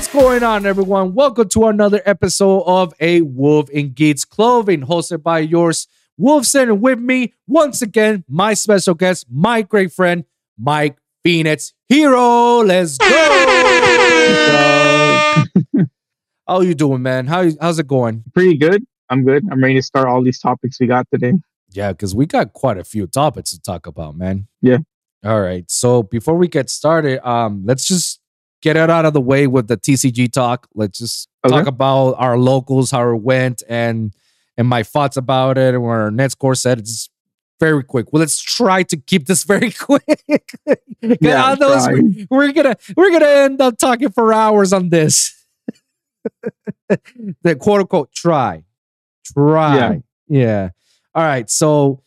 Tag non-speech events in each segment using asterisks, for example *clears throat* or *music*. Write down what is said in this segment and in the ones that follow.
What's going on, everyone? Welcome to another episode of A Wolf in Geeks Clothing, hosted by yours, Wolfson, and with me, once again, my special guest, my great friend, Mike Phoenix Hero. Let's go! *laughs* How you doing, man? How how's it going? Pretty good. I'm good. I'm ready to start all these topics we got today. Yeah, because we got quite a few topics to talk about, man. Yeah. All right. So before we get started, um, let's just get it out of the way with the TCG talk. Let's just Okay. talk about our locals, how it went, and and my thoughts about it, and what our net score said. It's very quick. Well, let's try to keep this *laughs* very quick. *laughs* Yeah, otherwise try. we- we're gonna we're gonna end up talking for hours on this. *laughs* the quote unquote try, try, Yeah. yeah. All right, so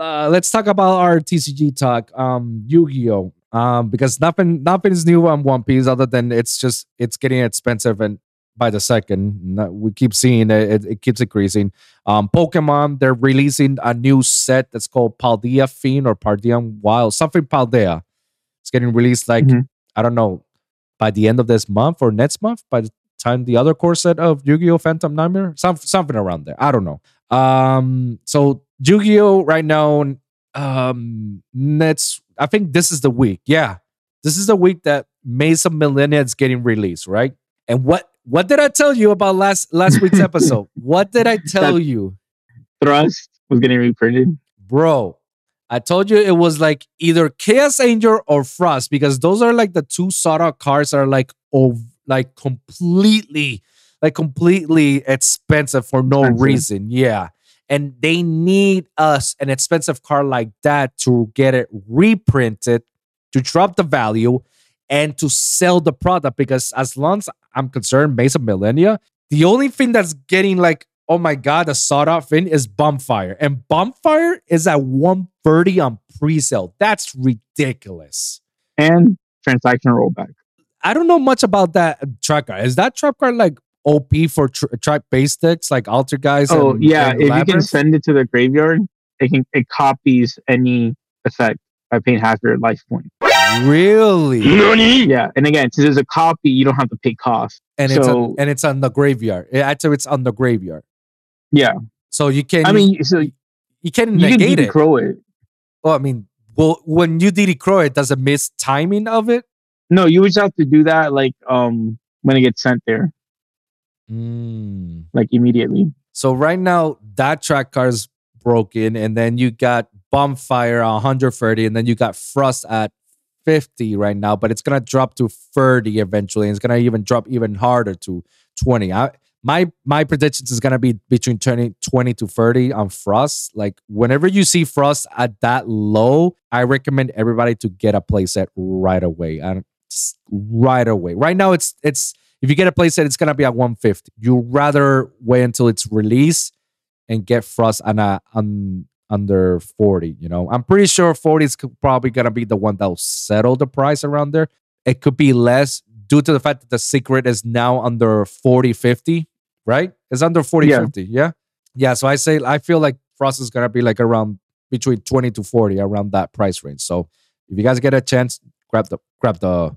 uh, let's talk about our TCG talk. Um, Yu-Gi-Oh. Um, because nothing nothing is new on One Piece other than it's just it's getting expensive and by the second we keep seeing it, it, it keeps increasing. Um, Pokemon they're releasing a new set that's called Paldea Fiend or Paldean Wild something Paldea. It's getting released like Mhm. I don't know by the end of this month or next month by the time the other core set of Yu-Gi-Oh Phantom Nightmare some, something around there. I don't know. Um, so Yu-Gi-Oh right now um next I think this is the week. Yeah. This is the week that of Millennia is getting released, right? And what what did I tell you about last last week's *laughs* episode? what did I tell That- you? Thrust was getting reprinted. Bro, I told you it was like either Chaos Angel or Frost because those are like the two sought out cards that are like oh like completely like completely expensive for no Expensive. reason. Yeah. And they need us an expensive car like that to get it reprinted, to drop the value, and to sell the product. Because as long as I'm concerned, of Millennia, the only thing that's getting like, oh my god, the sought out thing is Bonfire. And Bonfire is at 130 on pre-sale. That's ridiculous. And transaction rollback. I don't know much about that trap card. Is that trap card like OP for tr- track base sticks like Altergeist? Oh and- yeah, and if you can send it to the graveyard, it can it copies any effect by paying half your life point. Really? Yeah, and again, since it's a copy, you don't have to pay cost. And it's So- on, and it's on the graveyard. It- Actually, it's on the graveyard. Yeah, So you can I mean, so you you can can negate it. crow it. Well, I mean, well, when you DD Crow it, does it miss timing of it? No, you just have to do that like um when it gets sent there, Mm. like immediately. So right now that track card is broken, and then you got Bonfire at 130, and then you got Frost at 50 right now, but it's gonna drop to 30 eventually, and it's gonna even drop even harder to 20. I, my my predictions is gonna be between 20, 20 to 30 on Frost. Like whenever you see Frost at that low, I recommend everybody to get a playset right away. And right away. Right now, it's it's if you get a playset, it's gonna be at 150. You rather wait until it's released and get Frost on a on under 40. You know, I'm pretty sure 40 is probably gonna be the one that'll settle the price around there. It could be less due to the fact that the secret is now under 40, 50, right? It's under 40, Yeah. 50. Yeah. Yeah. So I say I feel like Frost is gonna be like around between 20 to 40 around that price range. So if you guys get a chance, grab the grab the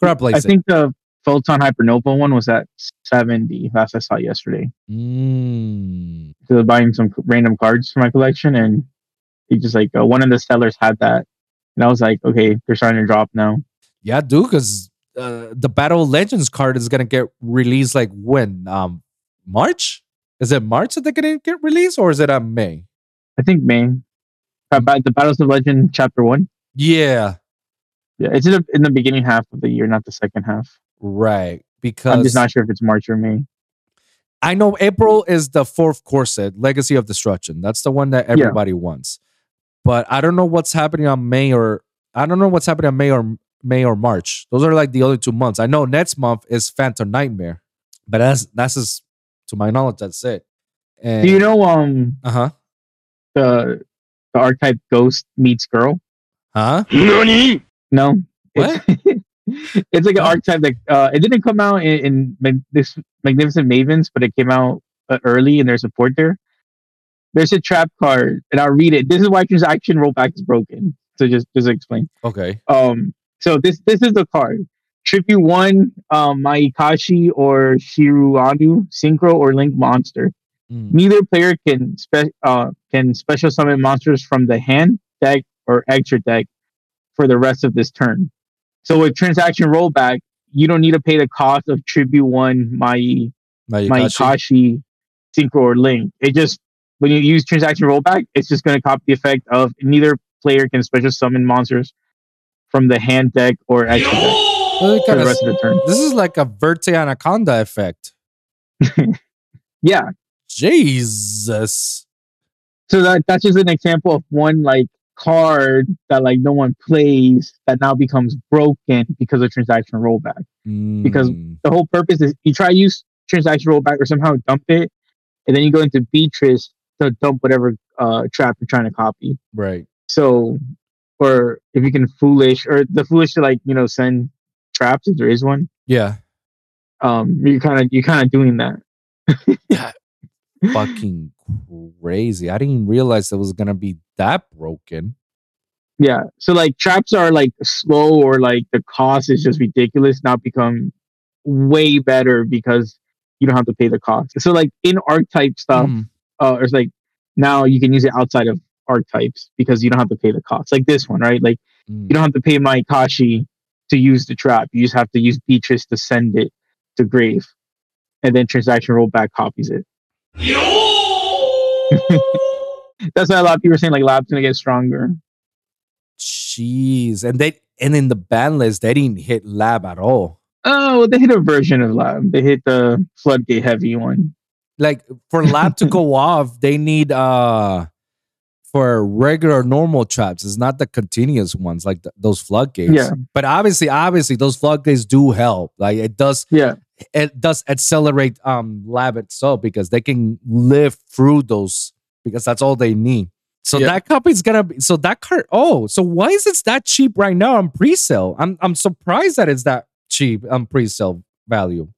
grab playset. I think the Photon Hypernova one was at seventy. Last I saw yesterday. Mm. So I was buying some random cards for my collection, and he just like uh, one of the sellers had that, and I was like, okay, they're starting to drop now. Yeah, dude, because uh, the Battle of Legends card is gonna get released like when? Um, March? Is it March that they're gonna get released, or is it on May? I think May. About the Battles of Legend Chapter One. Yeah, Yeah, it's in the, in the beginning half of the year, not the second half. Right. Because I'm just not sure if it's March or May. I know April is the fourth core set, Legacy of Destruction. That's the one that everybody wants. But I don't know what's happening on May or I don't know what's happening on May or May or March. Those are like the other two months. I know next month is Phantom Nightmare, but that's that's just to my knowledge. That's it. And, Do you know um Uh huh. the the archetype ghost meets girl? Huh? No. What? *laughs* It's, like an archetype that uh, it didn't come out in, in Mag- this Magnificent Mavens, but it came out uh, early in their support there. There's a trap card, and I'll read it. This is why transaction rollback is broken. So just just explain. Okay. Um, so this this is the card. tribute one um, Mayakashi or Shiranui synchro or link monster. Mm. Neither player can spe- uh, can special summon monsters from the hand deck or extra deck for the rest of this turn. So with transaction rollback, you don't need to pay the cost of tribute one Mai Mayakashi. Mayakashi synchro or link. It just when you use transaction rollback, it's just going to copy the effect of neither player can special summon monsters from the hand deck or extra deck Well, for the kinda- rest of the turn. this is like a Verte Anaconda effect. *laughs* Yeah. Jesus. So that that's just an example of one like card that like no one plays that now becomes broken because of transaction rollback. Because- Mm, The whole purpose is you try to use transaction rollback or somehow dump it, and then you go into Beatrice to dump whatever uh, trap you're trying to copy. right. So, or if you can foolish or the foolish to like you know send traps if there is one. Yeah. Um, you're kind of you're kind of doing that. yeah. *laughs* Fucking crazy. I didn't realize it was gonna be that broken. Yeah. So like traps are like slow or like the cost is just ridiculous. Now become way better because you don't have to pay the cost. So like in archetype stuff, Mm, uh, it's like now you can use it outside of archetypes because you don't have to pay the cost. Like this one, right? Like mm. you don't have to pay Mayakashi to use the trap. You just have to use Beatrice to send it to Grave, and then transaction rollback copies it. *laughs* That's why a lot of people are saying like Lab's gonna get stronger. Jeez. And they and in the ban list, they didn't hit lab at all. Oh, they hit a version of Lab. They hit the floodgate heavy one. Like for lab to *laughs* go off, they need uh for regular normal traps. It's not the continuous ones like th- those floodgates. Yeah. But obviously, obviously, those floodgates do help. Like it does Yeah, it does accelerate um lab itself because they can live through those because that's all they need. So Yeah. that copy's gonna be so that card. Oh, so why is it that cheap right now on pre-sale? I'm I'm surprised that it's that cheap on pre-sale value.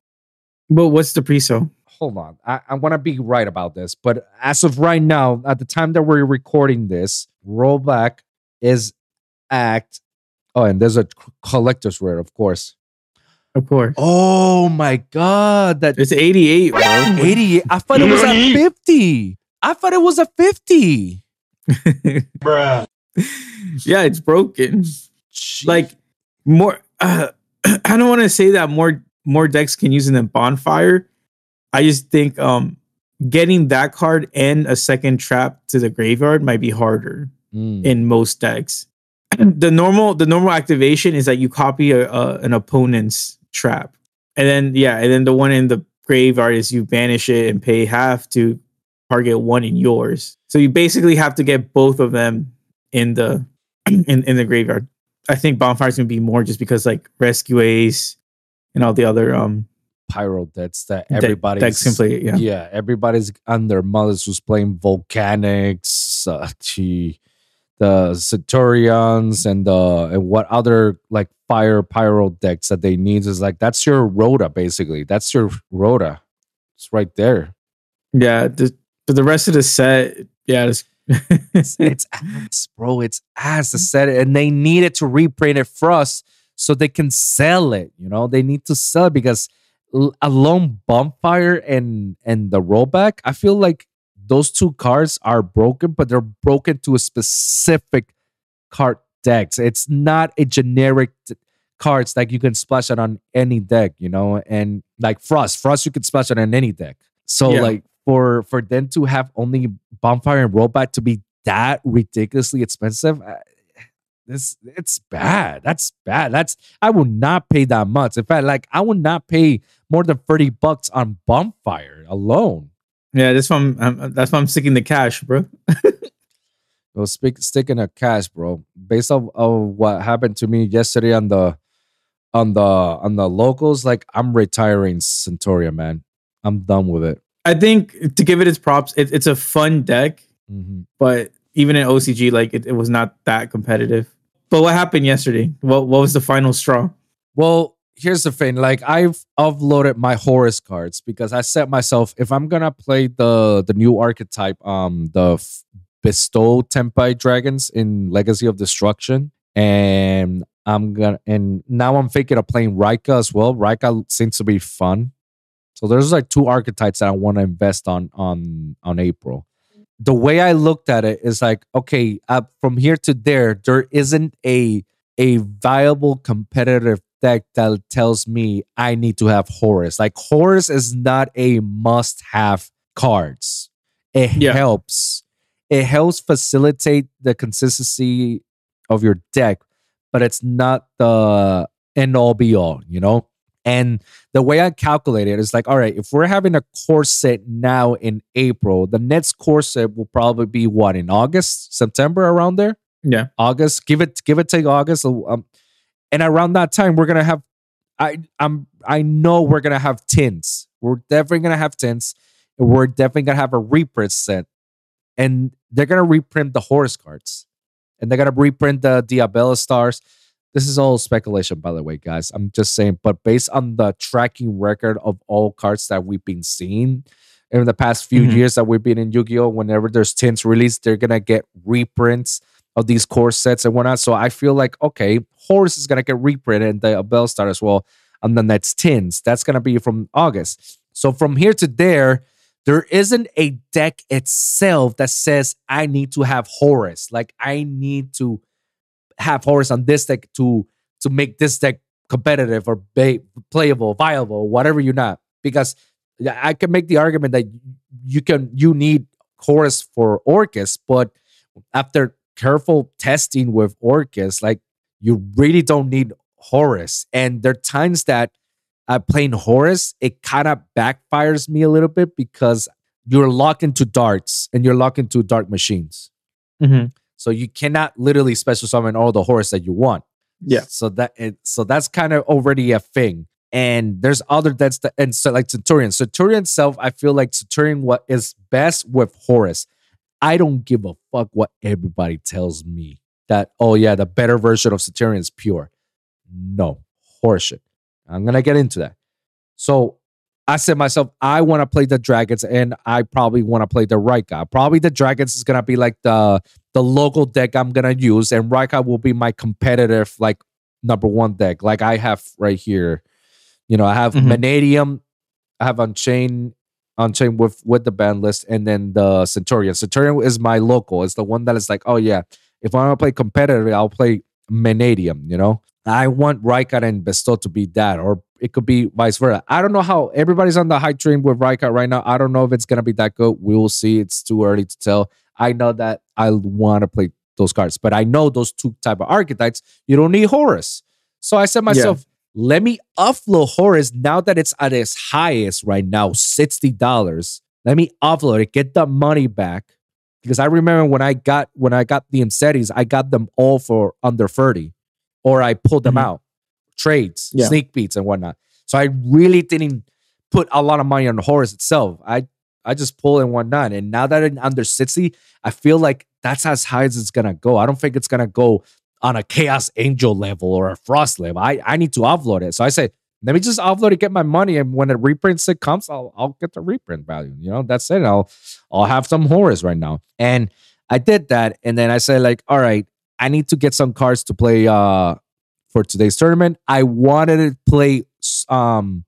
But what's the pre-sale? Hold on, I, I want to be right about this, but as of right now, at the time that we're recording this, rollback is act. Oh, and there's a collector's rare, of course. Of course. Oh my god, that It's 88, bro. 88. I thought it was at 50. I thought it was a 50. *laughs* Bruh. yeah, it's broken. Like more uh, *clears throat* I don't want to say that more more decks can use it than bonfire. I just think um getting that card and a second trap to the graveyard might be harder Mm. in most decks. *clears throat* the normal the normal activation is that you copy a, a an opponent's trap. And then yeah, and then the one in the graveyard is you banish it and pay half to target one in yours. So you basically have to get both of them in the *clears throat* in, in the graveyard. I think bonfire's gonna be more just because like rescue ace and all the other um pyro decks that everybody's decks can play. Yeah. Yeah, everybody's on their mothers who's playing volcanics, uh, gee, the Centurions, and uh and what other like fire pyro decks that they need is like that's your rota basically. That's your rota. It's right there. Yeah. The, but the rest of the set, yeah, it's, It's, it's *laughs* ass, bro. It's ass to set it, and they needed to reprint it for us so they can sell it. You know, they need to sell it because alone bonfire and and the rollback, I feel like those two cards are broken, but they're broken to a specific card decks. It's not a generic cards like you can splash it on any deck, you know, and like frost, frost you can splash it on any deck. So Yeah. like for for them to have only bonfire and rollback to be that ridiculously expensive, uh, this it's bad. That's bad. That's I will not pay that much. In fact, like I would not pay more than thirty bucks on bonfire alone. Yeah, that's why I'm, I'm that's why I'm sticking the cash, bro. *laughs* Well, speak, sticking a cash, bro. Based off of what happened to me yesterday on the on the on the locals, like I'm retiring Centurion, man. I'm done with it. I think to give it its props, it, it's a fun deck, Mhm. but even in OCG, like it, it was not that competitive. But what happened yesterday? What what was the final straw? Well, here's the thing. Like I've uploaded my Horus cards because I set myself if I'm gonna play the the new archetype, um, the f- bestow Tenpai dragons in Legacy of Destruction, and I'm gonna and now I'm thinking of playing Rika as well. Rika seems to be fun. So there's like two archetypes that I want to invest on on on April. The way I looked at it is like, okay, uh, from here to there, there isn't a a viable competitive deck that tells me I need to have Horus. Like Horus is not a must-have cards. It Yeah. helps. It helps facilitate the consistency of your deck, but it's not the end all be all, you know? And the way I calculate it is like, all right, if we're having a core set now in April, the next core set will probably be what in August, September, around there. Yeah. August. Give it, give it, take August. Um, and around that time, we're gonna have. I, I'm, I know we're gonna have tints. We're definitely gonna have tints. and We're definitely gonna have a reprint set, and they're gonna reprint the Horus cards, and they're gonna reprint the Diabellstars. This is all speculation, by the way, guys. I'm just saying, but based on the tracking record of all cards that we've been seeing in the past few Mhm. years that we've been in Yu-Gi-Oh, whenever there's tints released, they're gonna get reprints of these core sets and whatnot. So I feel like okay, Horus is gonna get reprinted and the Bell Star as well And then that's tins. That's gonna be from August. So from here to there, there isn't a deck itself that says I need to have Horus. Like I need to have Horus on this deck to to make this deck competitive or ba- playable, viable, whatever you're not. Because I can make the argument that you can you need Horus for Orcust, but after careful testing with Orcust, like you really don't need Horus. And there are times that uh, playing Horus, it kind of backfires me a little bit because you're locked into darts and you're locked into dark machines. Mm-hmm. So you cannot literally special summon all the Horus that you want. Yeah. So that it, so that's kind of already a thing. And there's other that's the and so like Centurion. Centurion itself, I feel like Centurion what is best with Horus. I don't give a fuck what everybody tells me that oh yeah, the better version of Centurion is pure. No, horseshit. I'm gonna get into that. So I said myself, I want to play the dragons, and I probably want to play the Rika. Probably the dragons is gonna be like the the local deck I'm gonna use, and Rika will be my competitive like number one deck, like I have right here. You know, I have Mhm. Manadium, I have Unchained, Unchained with with the band list, and then the Centurion. Centurion is my local. It's the one that is like, oh yeah, if I want to play competitive, I'll play Manadium. You know, I want Rika and Besto to be that, or it could be vice versa. I don't know how everybody's on the high train with Rika right now. I don't know if it's gonna be that good. We will see. It's too early to tell. I know that I want to play those cards, but I know those two type of archetypes. You don't need Horus. So I said myself, let me offload Horus now that it's at its highest right now, sixty dollars. Let me offload it, get the money back. Because I remember when I got when I got the Insettis, I got them all for under 30. Or I pulled them Mhm. out. Trades, Yeah. sneak beats, and whatnot. So I really didn't put a lot of money on the Horus itself. I I just pulled and whatnot. And now that it's under 60, I feel like that's as high as it's gonna go. I don't think it's gonna go on a Chaos Angel level or a Frost level. I, I need to offload it. So I say, let me just offload it, get my money, and when the reprint set comes, I'll I'll get the reprint value. You know, that's it. I'll I'll have some horrors right now. And I did that, and then I said, like, all right, I need to get some cards to play uh for today's tournament. I wanted to play um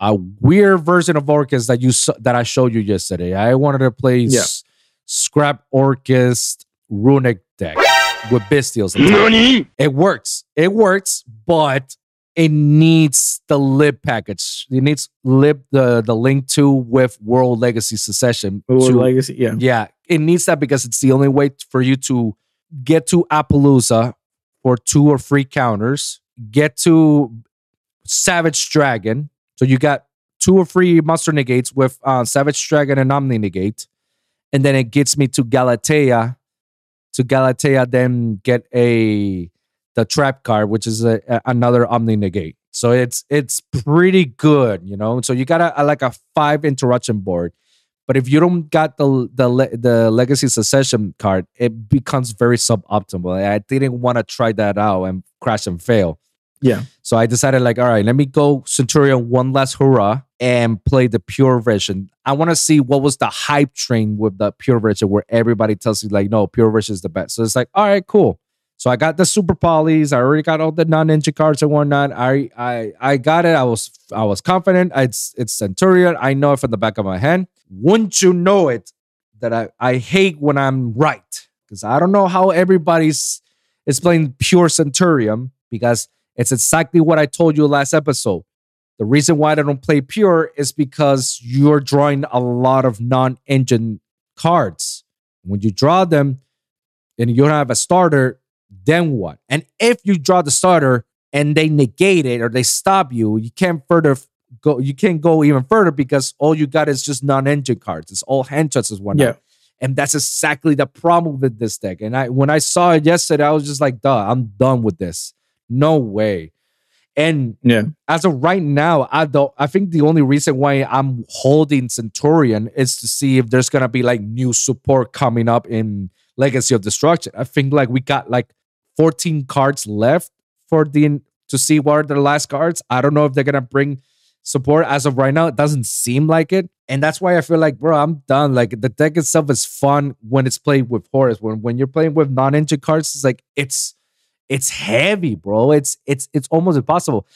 a weird version of Orcust that you saw, that I showed you yesterday. I wanted to play Yeah. s- Scrap Orcust Runic deck with Bestials. It works. It works, but it needs the lib package. It needs lib the the link to with World Legacy Succession. World to- Legacy. Yeah. yeah, it needs that because it's the only way for you to get to Appollousa for two or three counters, get to Savage Dragon. So you got two or three monster negates with uh, Savage Dragon and Omni negate. And then it gets me to Galatea. To Galatea, then get a the trap card, which is a, a- another Omni negate. So it's it's pretty good, you know. So you got a, a uh, like a five interruption board. But if you don't got the the le- the legacy succession card, it becomes very suboptimal. I didn't want to try that out and crash and fail. Yeah. So I decided like, all right, let me go Centurion one last hurrah and play the pure version. I want to see what was the hype train with the pure version where everybody tells you like, no, pure version is the best. So it's like, all right, cool. So I got the super polys. I already got all the non-engine cards and whatnot. I I I got it. I was I was confident. It's it's Centurion. I know it from the back of my hand. Wouldn't you know it that I, I hate when I'm right. Because I don't know how everybody's is playing pure Centurion because it's exactly what I told you last episode. The reason why I don't play pure is because you're drawing a lot of non-engine cards. When you draw them and you don't have a starter, then what? And if you draw the starter and they negate it or they stop you, you can't further go. You can't go even further because all you got is just non-engine cards. It's all hand shots one. Yeah. And that's exactly the problem with this deck. And I when I saw it yesterday, I was just like, duh, I'm done with this. No way. And Yeah. as of right now, I don't I think the only reason why I'm holding Centurion is to see if there's gonna be like new support coming up in Legacy of Destruction. I think like we got like 14 cards left for the to see what are the last cards. I don't know if they're gonna bring support as of right now. It doesn't seem like it. And that's why I feel like, bro, I'm done. Like the deck itself is fun when it's played with Horus. When when you're playing with non-engine cards, it's like it's it's heavy, bro. It's it's it's almost impossible.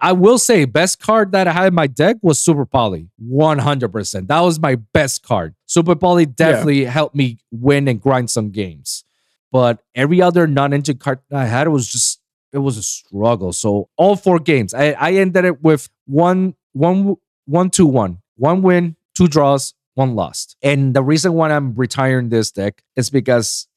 I will say, best card that I had in my deck was Super Poly, one hundred percent. That was my best card. Super Poly definitely helped me win and grind some games. But every other non-engine card I had was just it was a struggle. So all four games, I I ended it with one one one two one one win, two draws, one lost. And the reason why I'm retiring this deck is because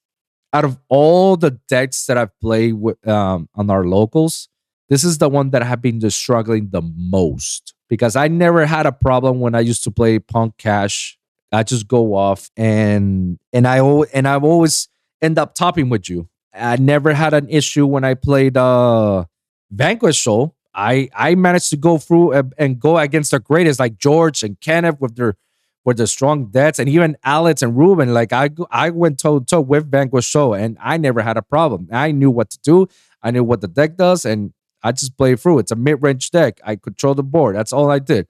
out of all the decks that I've played with um, on our locals, this is the one that I have been just struggling the most because I never had a problem when I used to play Punk Cash. I just go off and and I and I've always end up topping with you. I never had an issue when I played uh Vanquish Soul. I I managed to go through and, go against the greatest like George and Kenneth with their with their strong debts and even Alex and Ruben. Like I I went toe to toe with Vanquish Soul and I never had a problem. I knew what to do. I knew what the deck does, and I just played through. It's a mid range deck. I control the board. That's all I did.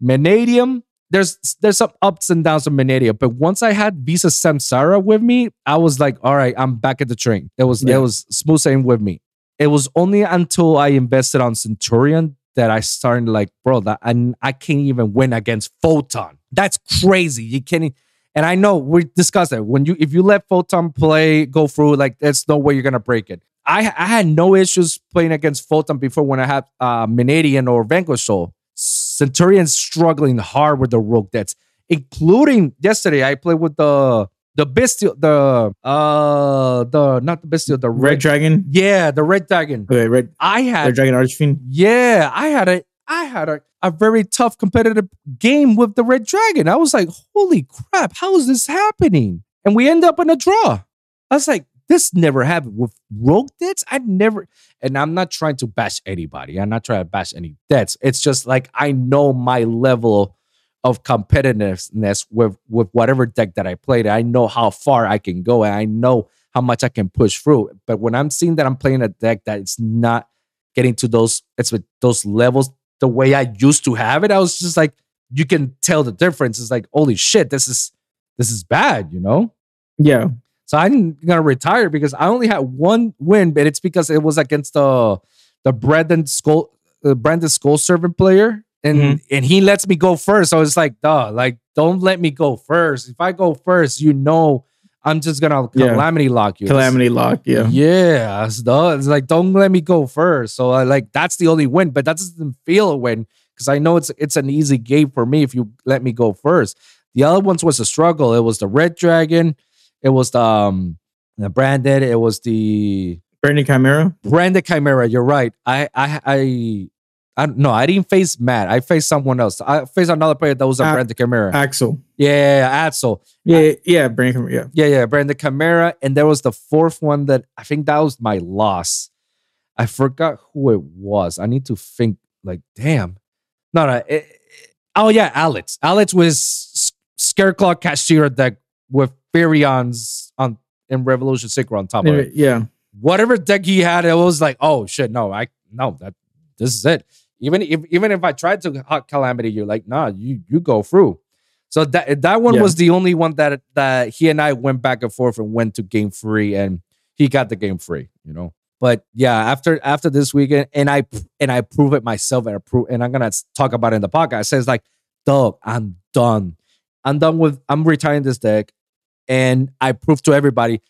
Manadium. There's there's some ups and downs of Manadium, but once I had Visas Samsara with me, I was like, all right, I'm back at the train. It was Yeah. it was smooth sailing with me. It was only until I invested on Centurion that I started like, bro, that and I can't even win against Photon. That's crazy. You can't. And I know we discussed that when you if you let Photon play go through, like there's no way you're gonna break it. I I had no issues playing against Photon before when I had uh Manadium or Vanquish Soul. Centurion's struggling hard with the rogue debts, including yesterday. I played with the the bestial, the uh the not the bestial, the Red red, Dragon. yeah, the red dragon. Okay, Red I Red had Dragon Archfiend. yeah, I had a I had a, a very tough competitive game with the Red Dragon. I was like, holy crap, how is this happening? And we end up in a draw. I was like, this never happened with rogue debts. I never, and I'm not trying to bash anybody. I'm not trying to bash any debts. It's just like I know my level of competitiveness with with whatever deck that I played. I know how far I can go, and I know how much I can push through. But when I'm seeing that I'm playing a deck that it's not getting to those it's with those levels the way I used to have it, I was just like, you can tell the difference. It's like, holy shit, this is this is bad, you know? Yeah. So I'm gonna retire because I only had one win, but it's because it was against the the Branded Skull the uh, Branded Skull servant player. And Mhm. and he lets me go first. So it's like, duh, like don't let me go first. If I go first, you know I'm just gonna Yeah. calamity lock you. Calamity Lock. Yeah. Yeah, it's, it's like don't let me go first. So I like that's the only win, but that doesn't feel a win because I know it's it's an easy game for me if you let me go first. The other ones was a struggle. It was the Red Dragon, it was the um the Branded, it was the Branded Chimera. Branded Chimera. You're right. I I I. I no, I didn't face Matt. I faced someone else. I faced another player that was a Ah, Branded Chimera. Axel. yeah, Axel. Yeah. Yeah. Branded Chimera. Yeah. Yeah, yeah, Branded Chimera. And there was the fourth one that I think that was my loss. I forgot who it was. I need to think like, damn. No, no. it- it- oh, yeah, Alex. Alex was Scareclaw Cashier deck with Furions on in Revolution Secret on top of it. Yeah. Whatever deck he had, it was like, oh shit, no, I no, that this is it. Even if even if I tried to hot calamity, you're like, nah, you you go through. So that that one Yeah. was the only one that that he and I went back and forth and went to game free and he got the game free, you know. But yeah, after after this weekend, and I and I prove it myself, and I prove, and I'm gonna talk about it in the podcast. It says like, dog, I'm done. I'm done with. I'm retiring this deck, and I prove to everybody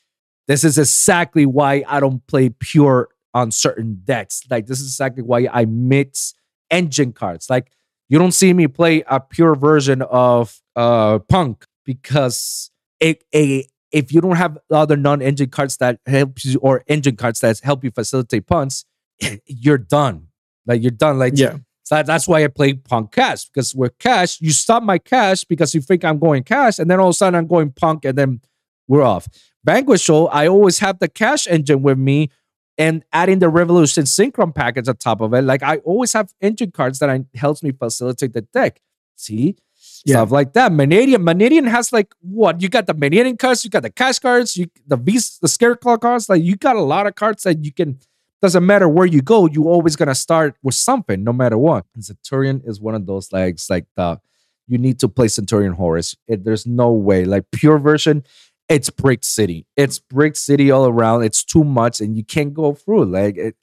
this is exactly why I don't play pure on certain decks. Like this is exactly why I mix engine cards. Like you don't see me play a pure version of uh punk because it, if you don't have other non-engine cards that help you or engine cards that help you facilitate punts, *clears throat* you're done. Like you're done. Like Yeah. So that's why I play punk cash because with cash, you stop my cash because you think I'm going cash, and then all of a sudden I'm going punk, and then we're off. Vanquish Soul, I always have the cash engine with me and adding the Revolution Synchron package on top of it. Like I always have engine cards that I, helps me facilitate the deck. See? Yeah. Stuff like that. Manadium, Manadium has like what? You got the Manadium cards, you got the cash cards, you the Beast, the Scareclaw cards. Like you got a lot of cards that you can doesn't matter where you go, you always gonna start with something, no matter what. And Centurion is one of those legs like the you need to play Centurion Horus. It, there's no way. Like pure version, it's Brick City. It's Brick City all around. It's too much, and you can't go through. Like it,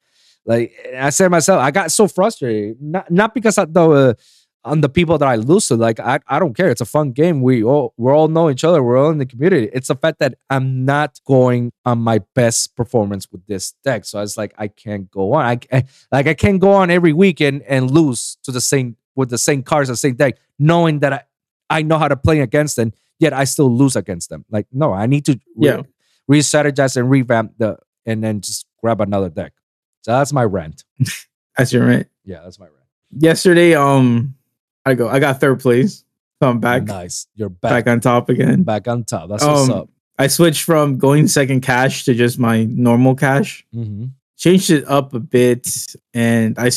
like I said myself, I got so frustrated. Not not because of the on the people that I lose to. Like I, I don't care. It's a fun game. We all we're all know each other. We're all in the community. It's the fact that I'm not going on my best performance with this deck. So I was like I can't go on. I, I like I can't go on every weekend and lose to the same with the same cards, the same deck, knowing that I, I know how to play against them, yet I still lose against them. Like, no, I need to re- Yeah. re-strategize and revamp the and then just grab another deck. So that's my rant. *laughs* That's your right. Yeah, that's my rant. Yesterday, um, I go. I got third place. So I'm back, Nice. You're back back on top again. back on top. That's what's Um, up. I switched from going second cash to just my normal cash. hmm Changed it up a bit, and I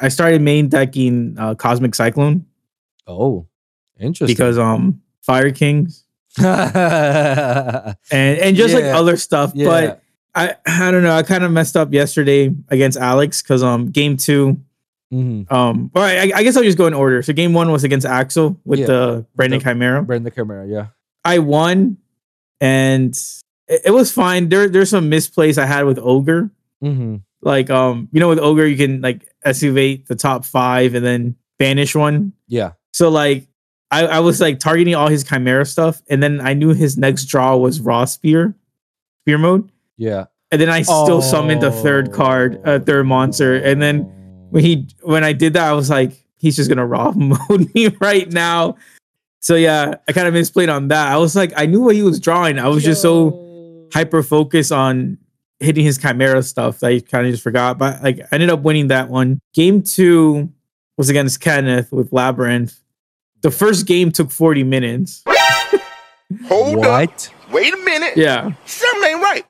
I started main decking uh, Cosmic Cyclone Oh, interesting. because um Fire Kings *laughs* and and just like other stuff. But I I don't know. I kind of messed up yesterday against Alex because um game two Mhm. um all right I, I guess I'll just go in order. So game one was against Axel with Yeah. the Branded The- Chimera. Branded Chimera. Yeah. I won, and it, it was fine. There there's some misplays I had with Ogre. hmm Like um you know with Ogre you can like excavate the top five and then banish one. Yeah. So like I, I was like targeting all his Chimera stuff, and then I knew his next draw was Raw Spear, Spear mode. Yeah. And then I still summoned a third card, a third monster. And then when he when I did that, I was like, he's just gonna raw mode me right now. So yeah, I kind of misplayed on that. I was like, I knew what he was drawing. I was just so hyper focused on hitting his chimera stuff that I kind of just forgot. But like I ended up winning that one. Game two was against Kenneth with Labyrinth. The first game took 40 minutes. *laughs* Hold up. Wait a minute. Yeah. Something ain't right.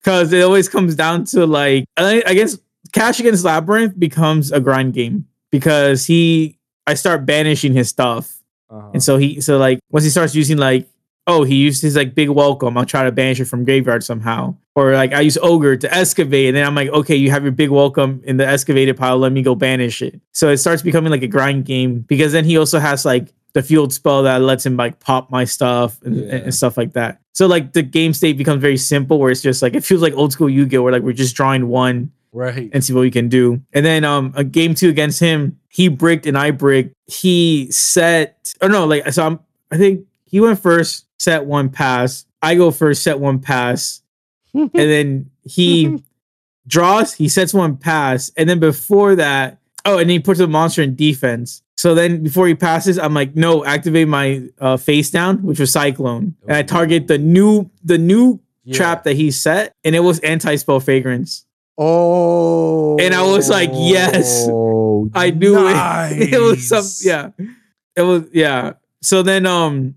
Because it always comes down to like I, I guess Cash against Labyrinth becomes a grind game because he I start banishing his stuff. Uh-huh. And so he so like once he starts using like oh he used his like big welcome I'll try to banish it from graveyard somehow or like I use ogre to excavate and then I'm like okay you have your big welcome in the excavated pile let me go banish it so it starts becoming like a grind game because then he also has like the field spell that lets him like pop my stuff and, Yeah. and stuff like that so like the game state becomes very simple where it's just like it feels like old school Yu-Gi-Oh where like we're just drawing one right. and see what we can do. And then um a game two against him, he bricked and I bricked. He set or no, like so I'm I think he went first, set one pass. I go first, set one pass. *laughs* and then he *laughs* draws, he sets one pass. And then before that, oh, and he puts a monster in defense. So then before he passes, I'm like, no, activate my uh, face down, which was Cyclone. And I target the new the new Yeah. trap that he set, and it was anti-spell fragrance. Oh. And I was like, yes. I knew it. *laughs* It was some yeah. It was yeah. So then um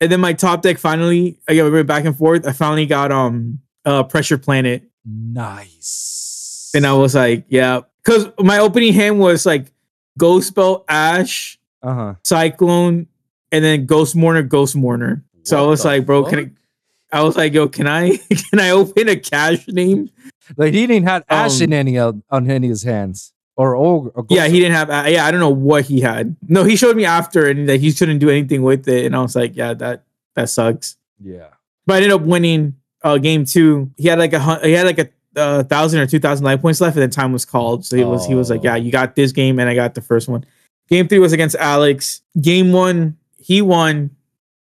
and then my top deck finally again we went back and forth. I finally got um uh pressure planet. Nice. And I was like, yeah. Cause my opening hand was like Ghost Spell Ash, uh huh. Cyclone, and then Ghost Mourner, Ghost Mourner. So I was like, bro, can I I was like, yo, can I *laughs* can I open a cash name? Like he didn't have ash Um, in any of, on any of his hands or ogre. Or Yeah, he didn't have. uh, Yeah, I don't know what he had. No, he showed me after, and that he couldn't do anything with it. And I was like, yeah, that that sucks. Yeah. But I ended up winning uh, game two, he had like a he had like a uh, thousand or two thousand life points left, and then time was called. So he was he was like, Oh. yeah, you got this game, and I got the first one. Game three was against Alex. Game one, he won.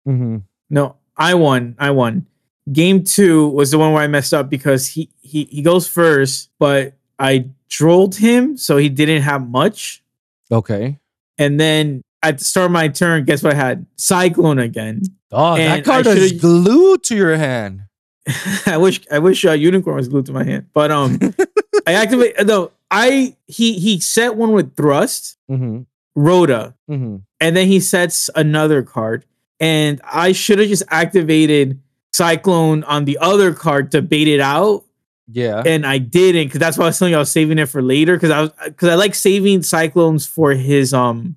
Mm-hmm. No, I won. I won. Game two was the one where I messed up because he he he goes first, but I drolled him, so he didn't have much. Okay. And then at the start of my turn, guess what I had? Cyclone again. Oh, And that card is glued to your hand. *laughs* I wish I wish uh, unicorn was glued to my hand, but um, *laughs* I activate no. I he he set one with thrust, Mm-hmm. Rhoda, Mm-hmm. and then he sets another card, and I should have just activated Cyclone on the other card to bait it out, Yeah. and I didn't because that's why I was telling you I was saving it for later because I was because I like saving Cyclones for his um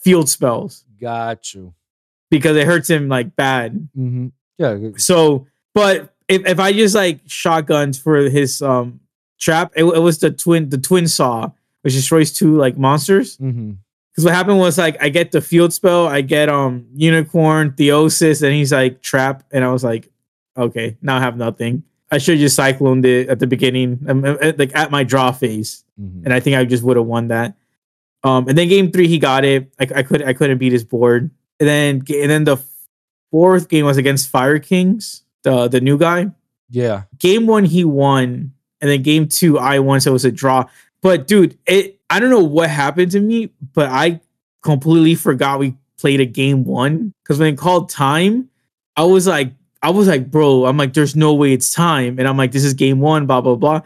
field spells Got you. because it hurts him like bad. Mm-hmm. Yeah. So, but if, if I just like shotguns for his um trap, it, it was the twin the twin saw, which destroys two like monsters. Mm-hmm. Because what happened was like I get the field spell, I get um unicorn, theosis, and he's like trap, and I was like, okay, now I have nothing. I should have just cycloned it at the beginning, um, uh, uh, like at my draw phase, Mm-hmm. and I think I just would have won that. Um, and then game three, he got it. I, I could I couldn't beat his board. And then and then the fourth game was against Fire Kings, the the new guy. Yeah. Game one he won, and then game two I won, so it was a draw. But dude, it I don't know what happened to me, but I completely forgot we played a game one because when it called time, I was like, I was like, bro, I'm like, there's no way it's time, and I'm like, this is game one, blah blah blah,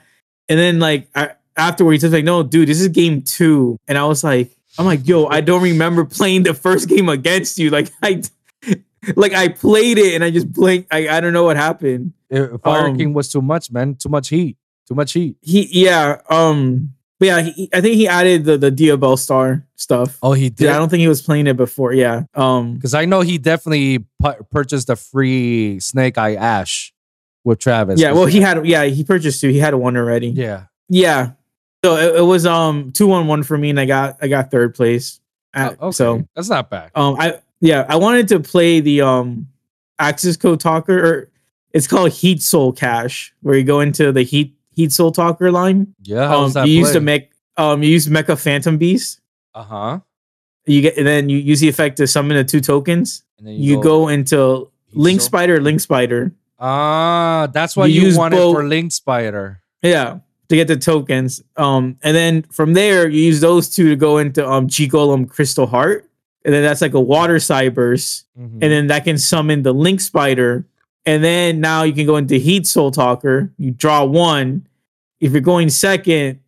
and then like I, afterwards, he's like, no, dude, this is game two, and I was like, I'm like, yo, I don't remember playing the first game against you, like I. *laughs* Like I played it and I just blinked. I, I don't know what happened. If Fire Um, King was too much, man. Too much heat. Too much heat. He yeah, um but yeah, he, I think he added the the Diabellstar stuff. Oh, he did. Yeah, I don't think he was playing it before. Yeah. Um Because I know he definitely pu- purchased a free Snake Eye Ash with Travis. yeah, well he had yeah, he purchased two. He had one already. Yeah. Yeah. So it, it was um 2-1-1 for me and I got I got third place. At- Oh, okay. So that's not bad. um I yeah, I wanted to play the um Accesscode Talker or it's called Heat Soul Cash where you go into the Heat Heat Soul Talker line. Yeah. Um that you use the play? mech um you use Mecha Phantom Beast. Uh huh. you get and then you use the effect to summon the two tokens. And then You, go, into Link Soul? Spider, Link Spider. Ah, that's why You you, wanted both- for Link Spider. Yeah, to get the tokens. Um, and then from there you use those two to go into um G Golem Crystal Heart, and then that's like a water cyburst, Mhm. and then that can summon the Link Spider. And then now you can go into Heat Soul Talker. You draw one. If you're going second,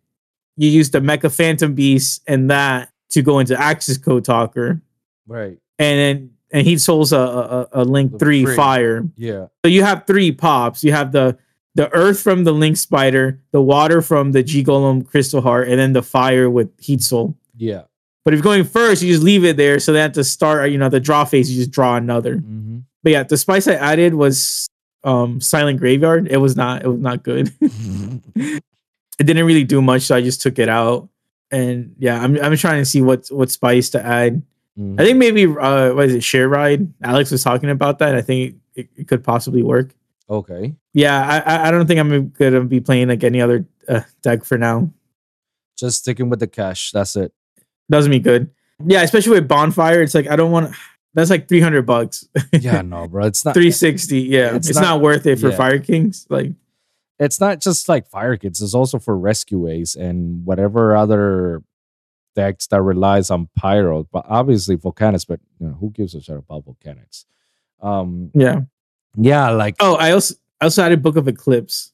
you use the Mecha Phantom Beast and that to go into Accesscode Talker. right. and then and Heat souls a, a, a link The three three. fire. Yeah. So you have three pops. You have the the earth from the link spider, the water from the G Golem crystal heart, and then the fire with heat soul. Yeah. But if you're going first, you just leave it there. So that at the start, you know, the draw phase, you just draw another. Mm-hmm. But yeah, the spice I added was um silent graveyard. It was not it was not good. *laughs* it didn't really do much, so I just took it out. And yeah, I'm I'm trying to see what what spice to add. Mm-hmm. I think maybe uh what is it, share ride? Alex was talking about that. I think it, it could possibly work. okay. Yeah, I I- I don't think I'm gonna be playing like any other uh, deck for now. Just sticking with the cash. That's it. Doesn't mean good. Yeah, especially with bonfire, it's like I don't want. That's like three hundred bucks. Yeah, *laughs* no, bro. It's not. three sixty. Yeah, It's it's, not- not, worth it for yeah. Fire Kings. Like it's not just like Fire Kids. It's also for Rescue Ace and whatever other decks that relies on Pyro. But obviously Volcanics. But you know, who gives a shit about Volcanics? Um. yeah. Yeah. Like. Oh, I also I also added Book of Eclipse.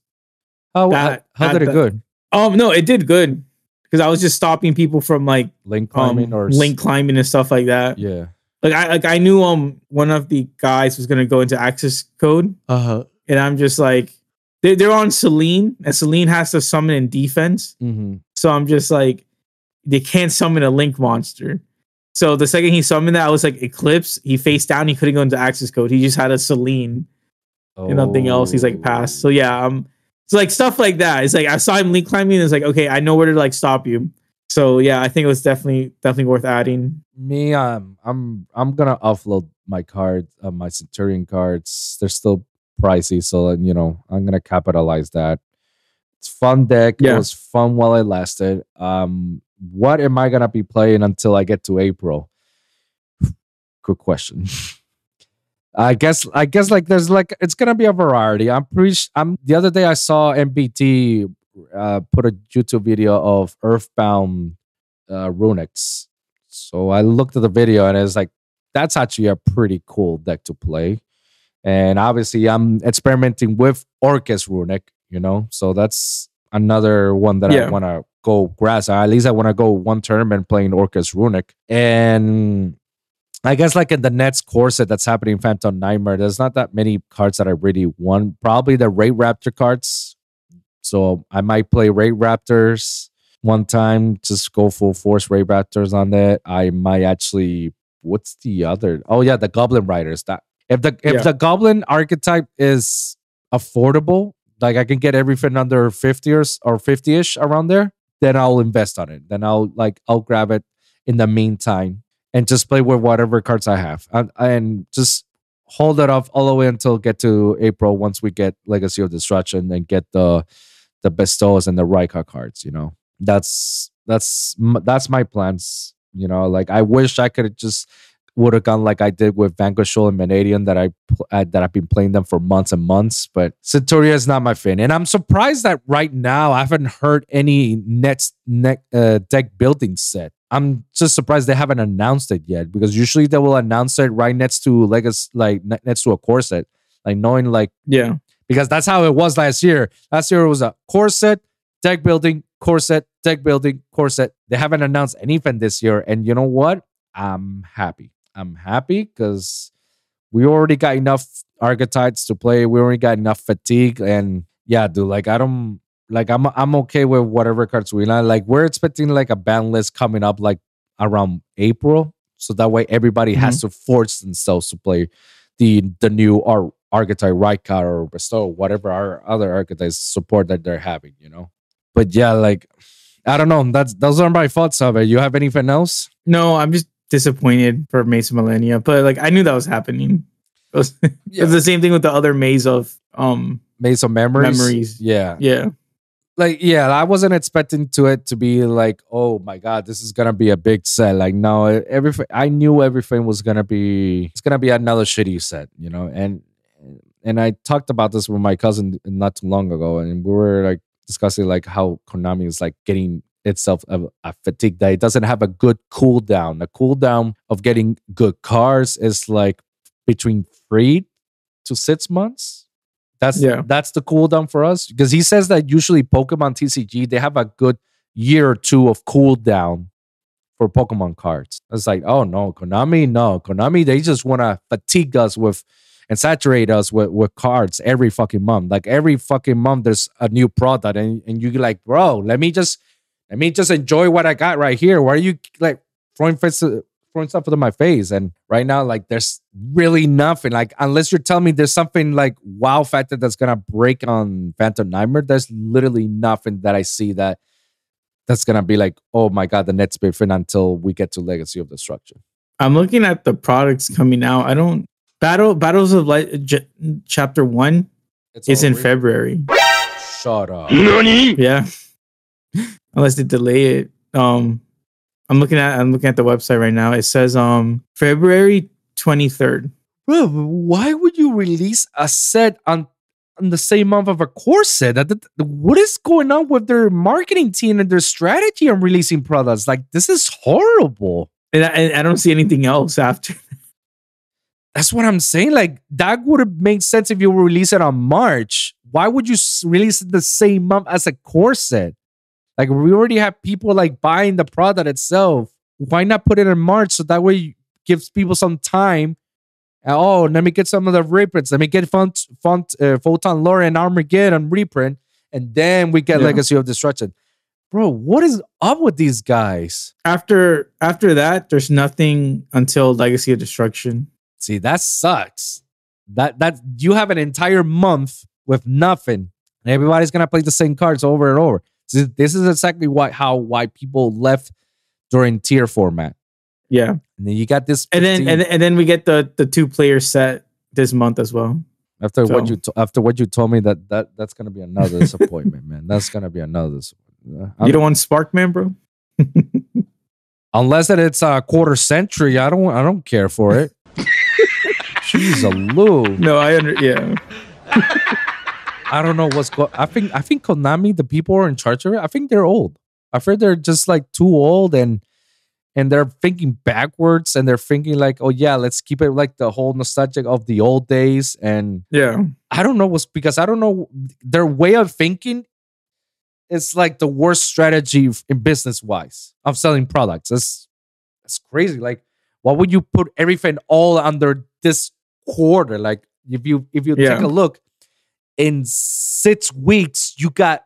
How that- how, how did it good? Um, no, it did good because I was just stopping people from like Link um climbing or link climbing and stuff like that. Yeah. Like I like I knew um one of the guys was gonna go into access code, Uh huh. and I'm just like they're they're on Celine, and Celine has to summon in defense. Mm-hmm. So I'm just like they can't summon a link monster. So the second he summoned that, I was like Eclipse. He faced down. He couldn't go into access code. He just had a Celine and nothing else. He's like passed. So yeah, um, it's like stuff like that. It's like I saw him link climbing. And it's like okay, I know where to like stop you. So yeah, I think it was definitely definitely worth adding. me um i'm i'm gonna offload my card uh, my centurion cards they're still pricey. So you know, I'm gonna capitalize that. It's fun deck. It was fun while it lasted. Um, what am I gonna be playing until I get to April? *sighs* Good question. *laughs* I guess I guess like there's like it's gonna be a variety. I'm pretty. I'm the other day I saw MBT uh, put a YouTube video of Earthbound uh, Runicks. So I looked at the video and it's like that's actually a pretty cool deck to play. And obviously, I'm experimenting with Orcust Runick, you know, so that's another one that Yeah. I want to go grass. At least I want to go one tournament playing Orcust Runick. And I guess like in the next core set that's happening in Phantom Nightmare, there's not that many cards that I really want. Probably the Raidraptor cards. So I might play Raidraptors one time, just go full force Raidraptors on that. I might actually what's the other? Oh yeah, the Goblin Riders. That if the if Yeah. the Goblin archetype is affordable, like I can get everything under 50 or, or 50ish around there, then I'll invest on it. Then I'll like I'll grab it in the meantime and just play with whatever cards I have. And, and just hold it off all the way until get to April once we get Legacy of Destruction and get the the bestows and the Rika cards, you know. That's that's that's my plans, you know. Like I wish I could just would have gone like I did with Vanquish Soul and Manadium that I uh, that I've been playing them for months and months, but Centurion is not my fan, and I'm surprised that right now I haven't heard any next neck uh, deck building set. I'm just surprised they haven't announced it yet because usually they will announce it right next to Legacy, like next to a core set, like knowing like Yeah. because that's how it was last year. Last year it was a core set, deck building, core set, deck building, core set. They haven't announced anything this year. And you know what? I'm happy. I'm happy because we already got enough archetypes to play. We already got enough fatigue. And yeah, dude, like I don't like I'm I'm okay with whatever cards we like. Like we're expecting like a ban list coming up like around April. So that way everybody has mm-hmm. to force themselves to play the the new ar- archetype Rykar or Bestow, whatever our other archetypes support that they're having, you know. But yeah, like I don't know. That's those are my thoughts of it. You have anything else? No, I'm just disappointed for Maze of Millennia, but like I knew that was happening. It was, *laughs* it was the same thing with the other maze of um Made some memories. Memories. Yeah. yeah. like yeah i wasn't expecting to it to be like oh my god this is gonna be a big set like no everything i knew everything was gonna be it's gonna be another shitty set you know and and i talked about this with my cousin not too long ago and we were like discussing like how konami is like getting itself a, a fatigue that it doesn't have a good cooldown the cooldown of getting good cars is like between three to six months that's Yeah. that's the cooldown for us because he says that usually Pokemon TCG they have a good year or two of cooldown for Pokemon cards. It's like, oh no, Konami, no, Konami, they just want to fatigue us with and saturate us with, with cards every fucking month. Like every fucking month, there's a new product, and and you're like, bro, let me just let me just enjoy what I got right here. Why are you like throwing fist, throwing stuff into my face? And right now, like, there's really nothing. Like, unless you're telling me there's something like wow factor that's gonna break on Phantom Nightmare, there's literally nothing that I see that that's gonna be like, oh my god, the next big thing until we get to Legacy of Destruction. I'm looking at the products coming out. I don't battle battles of light J- chapter one It's is in over. February. Shut up. Yeah, unless they delay it. Um, I'm looking at I'm looking at the website right now. It says um February 23rd. Bro, why would you release a set on on the same month of a core set? What is going on with their marketing team and their strategy on releasing products? Like this is horrible. And I, and I don't see anything else after. *laughs* That's what I'm saying. Like that would have made sense if you release it on March. Why would you release it the same month as a core set? Like we already have people like buying the product itself. Why not put it in March so that way gives people some time? Oh, let me get some of the reprints. Let me get font, font, uh, photon lore and Armageddon reprint, and then we get Yeah. Legacy of Destruction. Bro, what is up with these guys? After after that, there's nothing until Legacy of Destruction. See, that sucks. That that you have an entire month with nothing, and everybody's gonna play the same cards over and over. This, is exactly why how why people left during tier format. Yeah, And then you got this, and then and, and then we get the the two player set this month as well. After what you to- after what you told me that that that's gonna be another *laughs* disappointment, man. That's gonna be another. disappointment. Uh, I'm- You don't want Sparkman, bro? *laughs* unless that it's a quarter century, I don't I don't care for it. *laughs* Jeez, a Lou. No, I under yeah. I don't know what's going. I think I think Konami, the people who are in charge of it, I think they're old. I heard they're just like too old and and they're thinking backwards and they're thinking like, oh yeah, let's keep it like the whole nostalgic of the old days. And Yeah. I don't know what's because I don't know their way of thinking. It's like the worst strategy in business wise of selling products. It's it's crazy. Like, why would you put everything all under this quarter? Like, if you if you Yeah. take a look, in six weeks, you got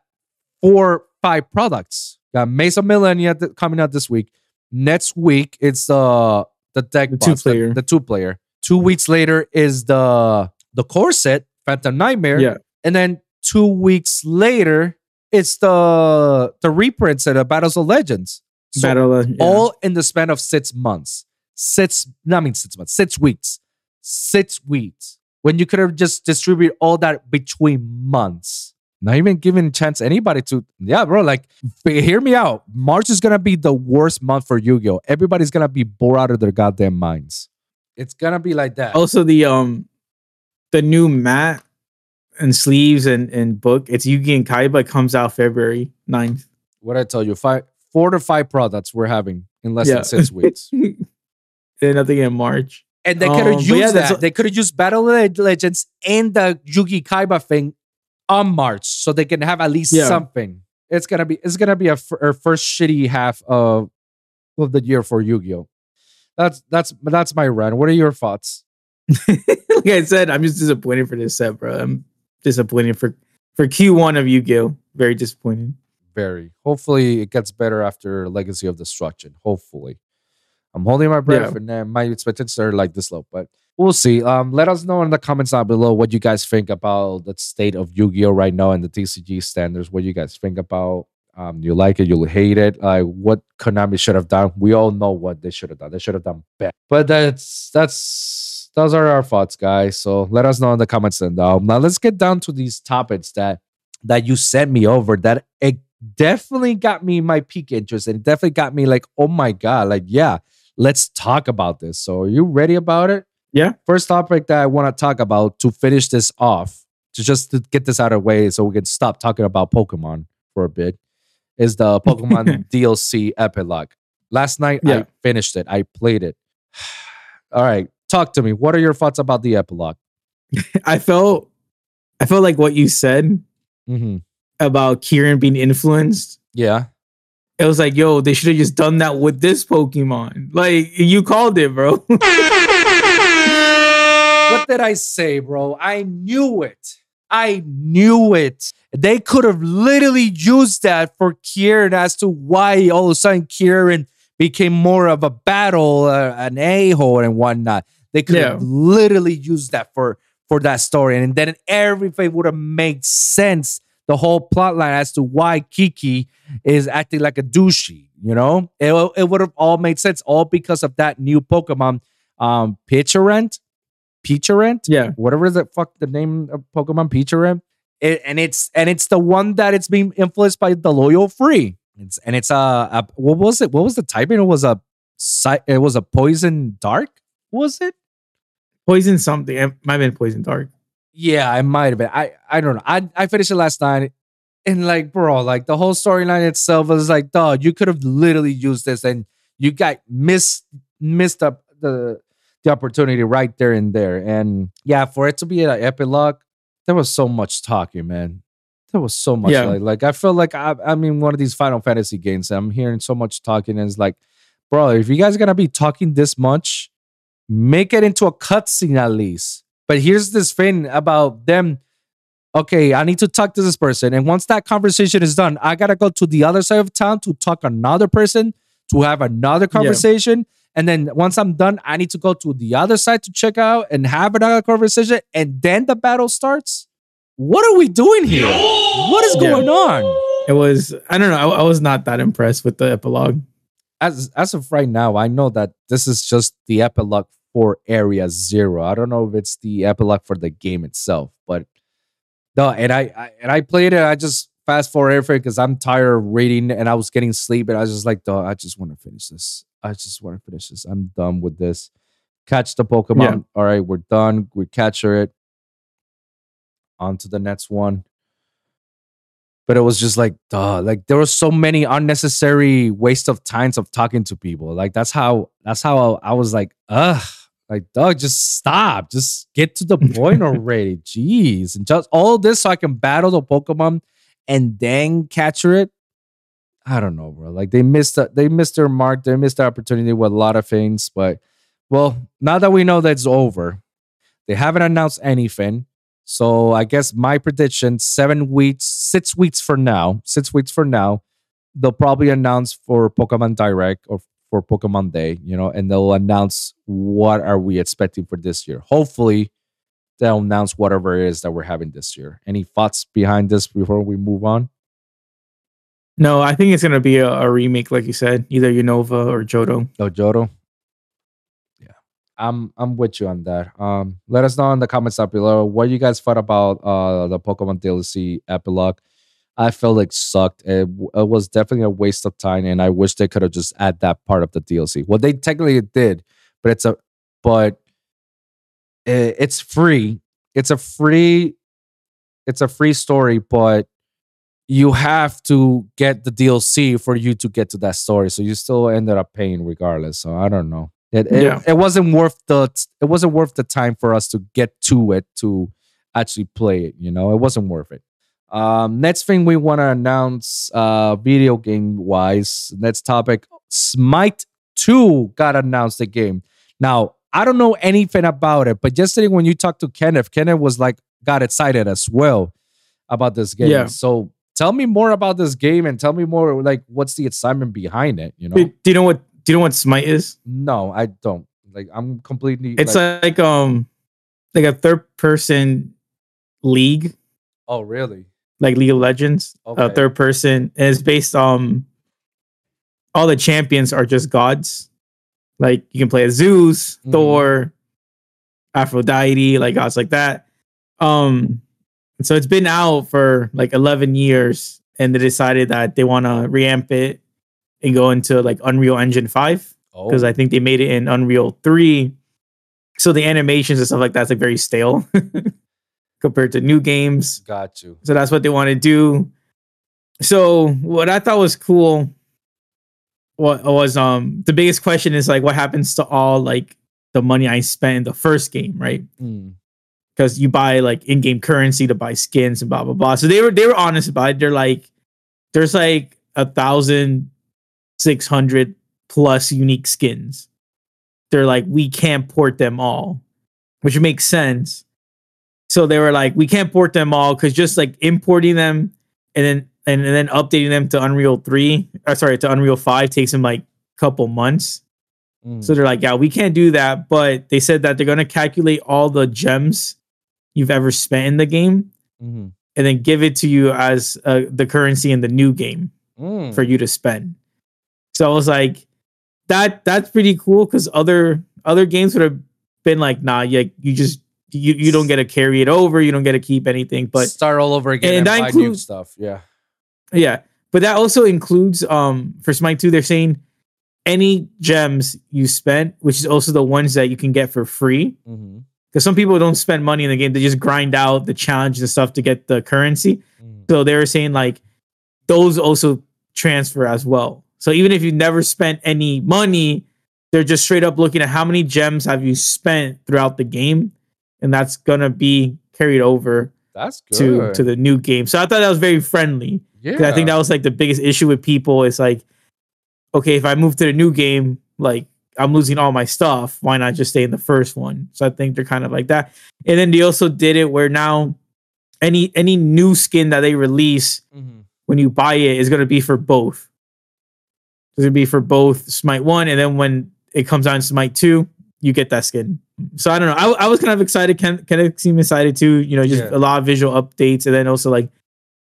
four, five products. Got Maze of Millennia th- coming out this week. Next week, it's uh the deck The box, two-player. the, two player. Two weeks later is the the core set, Phantom Nightmare. Yeah. And then two weeks later, it's the the reprint set of Battles of Legends. So Battle of, yeah. all in the span of six months. Six, no, I mean six months, six weeks. Six weeks. When you could have just distributed all that between months. Not even giving a chance anybody to, yeah, bro. Like, hear me out. March is gonna be the worst month for Yu-Gi-Oh! Everybody's gonna be bored out of their goddamn minds. It's gonna be like that. also the um the new mat and sleeves and, and book. It's Yugi and Kaiba comes out February 9th. What I tell you, five, four to five products we're having in less Yeah. than six weeks. *laughs* and nothing in March. And they could have Um, used yeah, that. what- they could have used Battle of Legends and the Yugi Kaiba thing on March, so they can have at least Yeah. something. It's gonna be it's gonna be a, f- a first shitty half of of the year for Yu-Gi-Oh. That's that's that's my run. What are your thoughts? *laughs* like I said, I'm just disappointed for this set, bro. I'm disappointed for for Q1 of Yu-Gi-Oh. Very disappointed. Very. Hopefully, it gets better after Legacy of Destruction. Hopefully, I'm holding my breath, Yeah. and then my expectations are like this low, but we'll see. Um, let us know in the comments down below what you guys think about the state of Yu-Gi-Oh right now and the TCG standards. What you guys think about? Um, you like it, you hate it. Like what Konami should have done. We all know what they should have done. They should have done better. But that's that's those are our thoughts, guys. So let us know in the comments and um, now let's get down to these topics that that you sent me over that it definitely got me my peak interest and it definitely got me like, oh my god, like yeah, let's talk about this. So are you ready about it? Yeah. First topic that I want to talk about to finish this off, to just to get this out of the way so we can stop talking about Pokemon for a bit, is the *laughs* Pokemon DLC epilogue. Last night I finished it. I played it. *sighs* All right. Talk to me. What are your thoughts about the epilogue? *laughs* I felt I felt like what you said hmm about Kieran being influenced. Yeah. It was like, yo, they should have just done that with this Pokemon. Like you called it, bro. *laughs* What did I say, bro? I knew it. I knew it. They could have literally used that for Kieran as to why all of a sudden Kieran became more of a battle, uh, an a hole, and whatnot. They could have Yeah. literally used that for for that story, and then everything would have made sense. The whole plot line as to why Kiki is acting like a douchey. You know, it it would have all made sense, all because of that new Pokemon, um, Pecharunt, Pecharunt yeah. whatever the fuck the name of Pokemon Pikachu, it, and it's and it's the one that it's being influenced by the Loyal Three. It's and it's a, a what was it? What was the typing? It was a it was a poison dark. Was it? Poison something. It might have been Poison Dark. Yeah, I might have been. I I don't know. I I finished it last night. And like, bro, like the whole storyline itself was like, dog, you could have literally used this and you got missed missed up the the opportunity right there and there. And yeah, for it to be an epilogue, there was so much talking, man. There was so much Yeah. like, like I feel like I, I'm in one of these Final Fantasy games. I'm hearing so much talking, and it's like, bro, if you guys are gonna be talking this much, make it into a cutscene at least. But here's this thing about them. Okay, I need to talk to this person, and once that conversation is done, I gotta go to the other side of town to talk another person to have another conversation. And then once I'm done, I need to go to the other side to check out and have another conversation, and then the battle starts. What are we doing here? What is Yeah. going on? It was I don't know. I, I was not that impressed with the epilogue. As as of right now, I know that this is just the epilogue for Area Zero. I don't know if it's the epilogue for the game itself, but no. And I, I and I played it. I just fast forward everything because I'm tired of reading and I was getting sleep and I was just like, I just want to finish this. I just want to finish this. I'm done with this. Catch the Pokemon. Yeah. All right, we're done. We capture it. On to the next one. But it was just like, duh, like there was so many unnecessary waste of times of talking to people. Like that's how that's how I, I was like, ugh, like dog, just stop, just get to the point *laughs* already. Jeez, and just all this so I can battle the Pokemon and then capture it. I don't know, bro. Like they missed the, they missed their mark. They missed the opportunity with a lot of things. But well, now that we know that's over, they haven't announced anything. So I guess my prediction: seven weeks, six weeks for now, six weeks for now, they'll probably announce for Pokemon Direct or for Pokemon Day, you know, and they'll announce what are we expecting for this year. Hopefully, they'll announce whatever it is that we're having this year. Any thoughts behind this before we move on? No, I think it's gonna be a, a remake, like you said, either Unova or Johto. No, Johto. Yeah, I'm I'm with you on that. Um, let us know in the comments down below what you guys thought about uh the Pokemon DLC epilogue. I felt like sucked. It, it was definitely a waste of time, and I wish they could have just add that part of the DLC. Well, they technically did, but it's a but i- it's free. It's a free. It's a free story, but you have to get the DLC for you to get to that story. So you still ended up paying regardless. So I don't know. It it, Yeah. it wasn't worth the it wasn't worth the time for us to get to it to actually play it. You know, it wasn't worth it. Um, next thing we want to announce, uh, video game wise, next topic, Smite Two got announced the game. Now I don't know anything about it, but yesterday when you talked to Kenneth, Kenneth was like got excited as well about this game. Yeah. So tell me more about this game and tell me more like what's the excitement behind it. You know? Do you know what? Do you know what Smite is? no, I don't. Like I'm completely. It's like, like, um, like a third person league, oh really? Like League of Legends. Okay. A third person and it's based um all the champions are just gods. Like you can play as Zeus, Mhm. Thor, Aphrodite, like gods like that. Um so it's been out for like 11 years and they decided that they want to reamp it and go into like Unreal Engine 5 Oh, because I think they made it in Unreal 3. So the animations and stuff like that's like very stale *laughs* compared to new games. got you. So that's what they want to do. So what I thought was cool what was um the biggest question is like what happens to all like the money I spent in the first game, right? Mm, Because you buy like in-game currency to buy skins and blah blah blah. So they were they were honest about it. They're like, there's like a thousand six hundred plus unique skins. They're like, we can't port them all, which makes sense. So they were like, we can't port them all because just like importing them and then and, and then updating them to Unreal 3, or sorry, to Unreal 5 takes them like a couple months. mm. So they're like, yeah, we can't do that. But they said that they're gonna calculate all the gems you've ever spent in the game Mhm. and then give it to you as uh, the currency in the new game Mm. for you to spend. So I was like, that that's pretty cool because other other games would have been like, nah, you, you just you, you don't get to carry it over, you don't get to keep anything. But start all over again and, and that buy new includes- stuff. Yeah. yeah, but that also includes um for Smite 2, they're saying any gems you spent, which is also the ones that you can get for free. Mm-hmm. Because some people don't spend money in the game, they just grind out the challenges and stuff to get the currency. Mm. So they were saying like those also transfer as well. So even if you never spent any money, they're just straight up looking at how many gems have you spent throughout the game, and that's gonna be carried over That's good. to to the new game. So I thought that was very friendly. yeah. I think that was like the biggest issue with people It's like, okay, if I move to the new game, like I'm losing all my stuff. Why not just stay in the first one? So I think they're kind of like that. And then they also did it where now any any new skin that they release Mhm. when you buy it is going to be for both. It's going to be for both Smite 1 and then when it comes out in Smite 2, you get that skin. So I don't know. I, I was kind of excited. Ken, Kenneth seemed excited too. You know, just Yeah. a lot of visual updates and then also like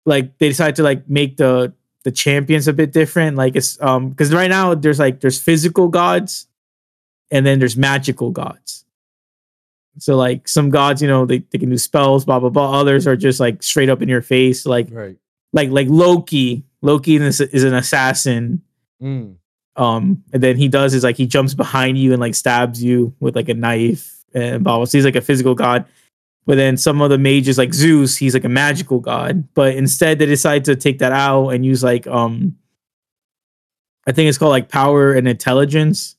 like they decided to like make the the champions a bit different. Like it's um because right now there's like there's physical gods and then there's magical gods. So like some gods, you know, they, they can do spells, blah blah blah. Others are just like straight up in your face, like Right. like like Loki. Loki is, is an assassin. Mm. Um, and then he does is like he jumps behind you and like stabs you with like a knife and blah blah. So he's like a physical god. But then some of the mages like Zeus, he's like a magical god. But instead they decide to take that out and use like um I think it's called like power and intelligence.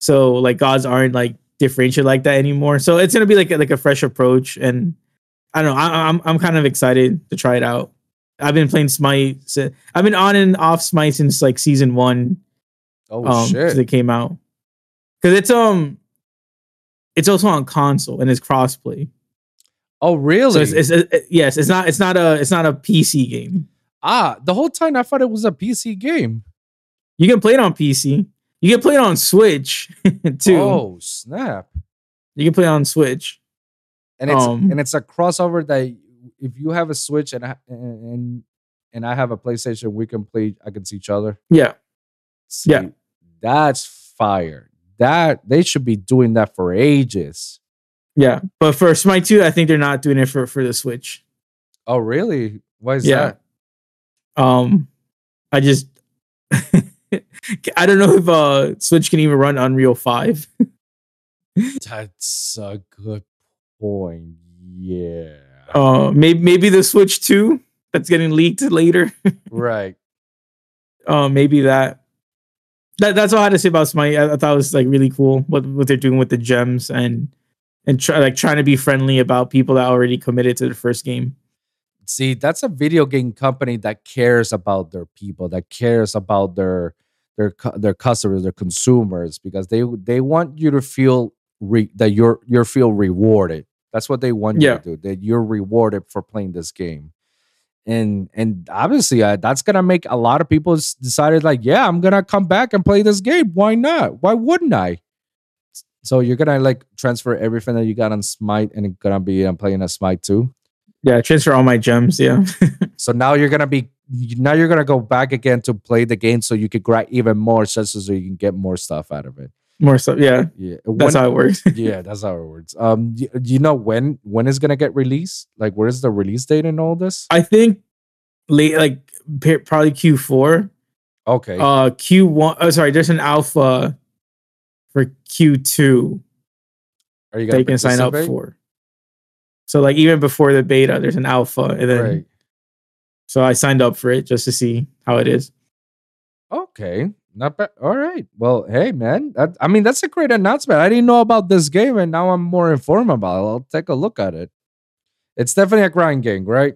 So like gods aren't like differentiated like that anymore. So it's gonna be like a, like a fresh approach, and I don't know. I, I'm I'm kind of excited to try it out. I've been playing Smite. I've been on and off Smite since like season one. Oh um, shit. it came out. Because it's um, it's also on console and it's crossplay. oh really? So it's, it's, it- yes, it's not it's not a it's not a PC game. ah, the whole time I thought it was a PC game. You can play it on PC. You can play it on Switch *laughs* too. Oh snap! You can play it on Switch. And it's Um, and it's a crossover that if you have a Switch and I, and and I have a PlayStation, we can play against each other. Yeah. Yeah. That's fire. That they should be doing that for ages. Yeah, but for Smite 2, I think they're not doing it for for the Switch. Oh really? Why is Yeah. Um, I just *laughs* I don't know if uh Switch can even run Unreal Five. *laughs* That's a good point. Yeah. Uh, maybe maybe the Switch 2 that's getting leaked later. *laughs* right. uh, maybe that. That that's all I had to say about Smite. I, I thought it was like really cool what what they're doing with the gems and and try, like trying to be friendly about people that already committed to the first game. See, that's a video game company that cares about their people, that cares about their their their customers, their consumers, because they they want you to feel re- that you're you're feel rewarded. That's what they want you to do. That you're rewarded for playing this game, and and obviously uh, that's gonna make a lot of people s- decided like, yeah, I'm gonna come back and play this game. Why not? Why wouldn't I? So you're gonna like transfer everything that you got on Smite, and it's gonna be um, playing a Smite too. Yeah, transfer all my gems. Yeah, *laughs* So now you're gonna be now you're gonna go back again to play the game so you could grab even more just so you can get more stuff out of it. More so, Yeah, Yeah, that's When- how it works. *laughs* yeah, that's how it works. Um, do, do you know when when is gonna get released? Like, where is the release date and all this? I think late, like probably Q four. Okay, Uh, Q one. Oh, sorry. There's an alpha for Q two are you you can sign up for. So like even before the beta, there's an alpha, and then Right. so I signed up for it just to see how it is. Okay, not bad. All right. Well, hey, man. That, I mean, that's a great announcement. I didn't know about this game, and now I'm more informed about it. I'll take a look at it. It's definitely a grind game, right?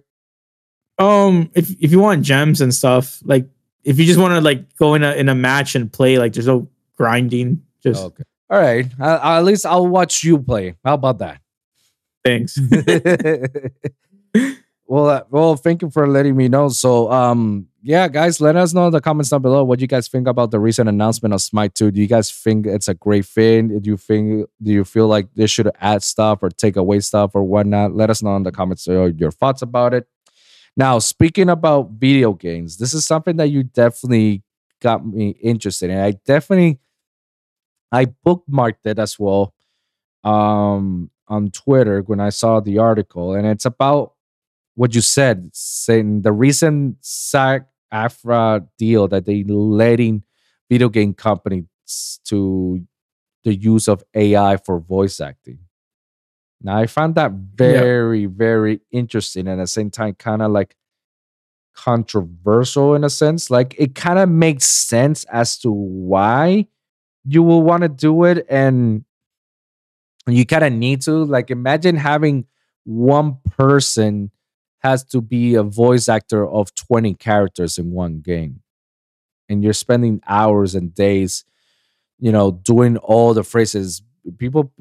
Um, if if you want gems and stuff, like if you just want to like go in a in a match and play, like there's no grinding. Just Okay. All right. I, at least I'll watch you play. How about that? thanks. *laughs* *laughs* well, uh, well, thank you for letting me know. So, um, yeah, guys, let us know in the comments down below what you guys think about the recent announcement of Smite 2. Do you guys think it's a great thing? Do you think do you feel like they should add stuff or take away stuff or whatnot? Let us know in the comments uh, your thoughts about it. Now, speaking about video games, this is something that you definitely got me interested in. I definitely I bookmarked it as well um on Twitter when I saw the article, and it's about what you said, saying the recent SAG AFRA deal that they letting video game companies to the use of AI for voice acting. Now I found that very, very interesting and at the same time kind of like controversial in a sense. Like it kind of makes sense as to why you will want to do it and you kind of need to like imagine having one person has to be a voice actor of 20 characters in one game. And you're spending hours and days you know doing all the phrases. People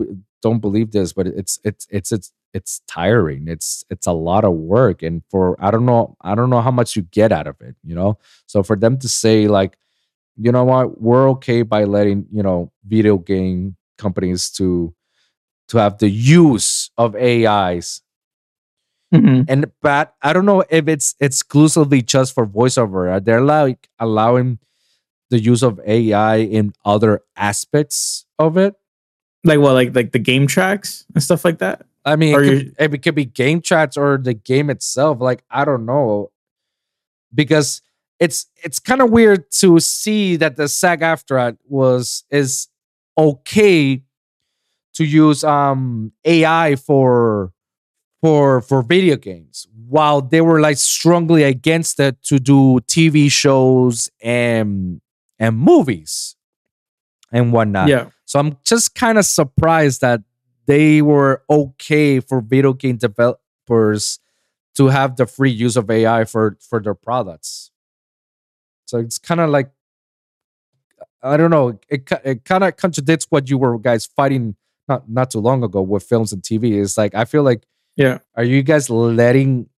don't believe this but it's it's it's it's it's tiring. It's it's a lot of work. And for i don't know i don't know how much you get out of it you know? So for them to say like you know what? We're okay by letting you know video game companies to to have the use of ais Mhm. and but I don't know if it's exclusively just for voiceover. They're they like allowing the use of AI in other aspects of it? Like what? Like like the game tracks and stuff like that. I mean, Or it could, it could be game tracks or the game itself. Like I don't know, because it's it's kind of weird to see that the SAG-AFTRA was is okay to use um AI for for for video games, while they were like strongly against it to do TV shows and and movies and whatnot. yeah. So I'm just kind of surprised that they were okay for video game developers to have the free use of AI for for their products. So it's kind of like I don't know. It it kind of contradicts what you were guys fighting not not too long ago with films and TV. It's like I feel like Yeah. are you guys letting?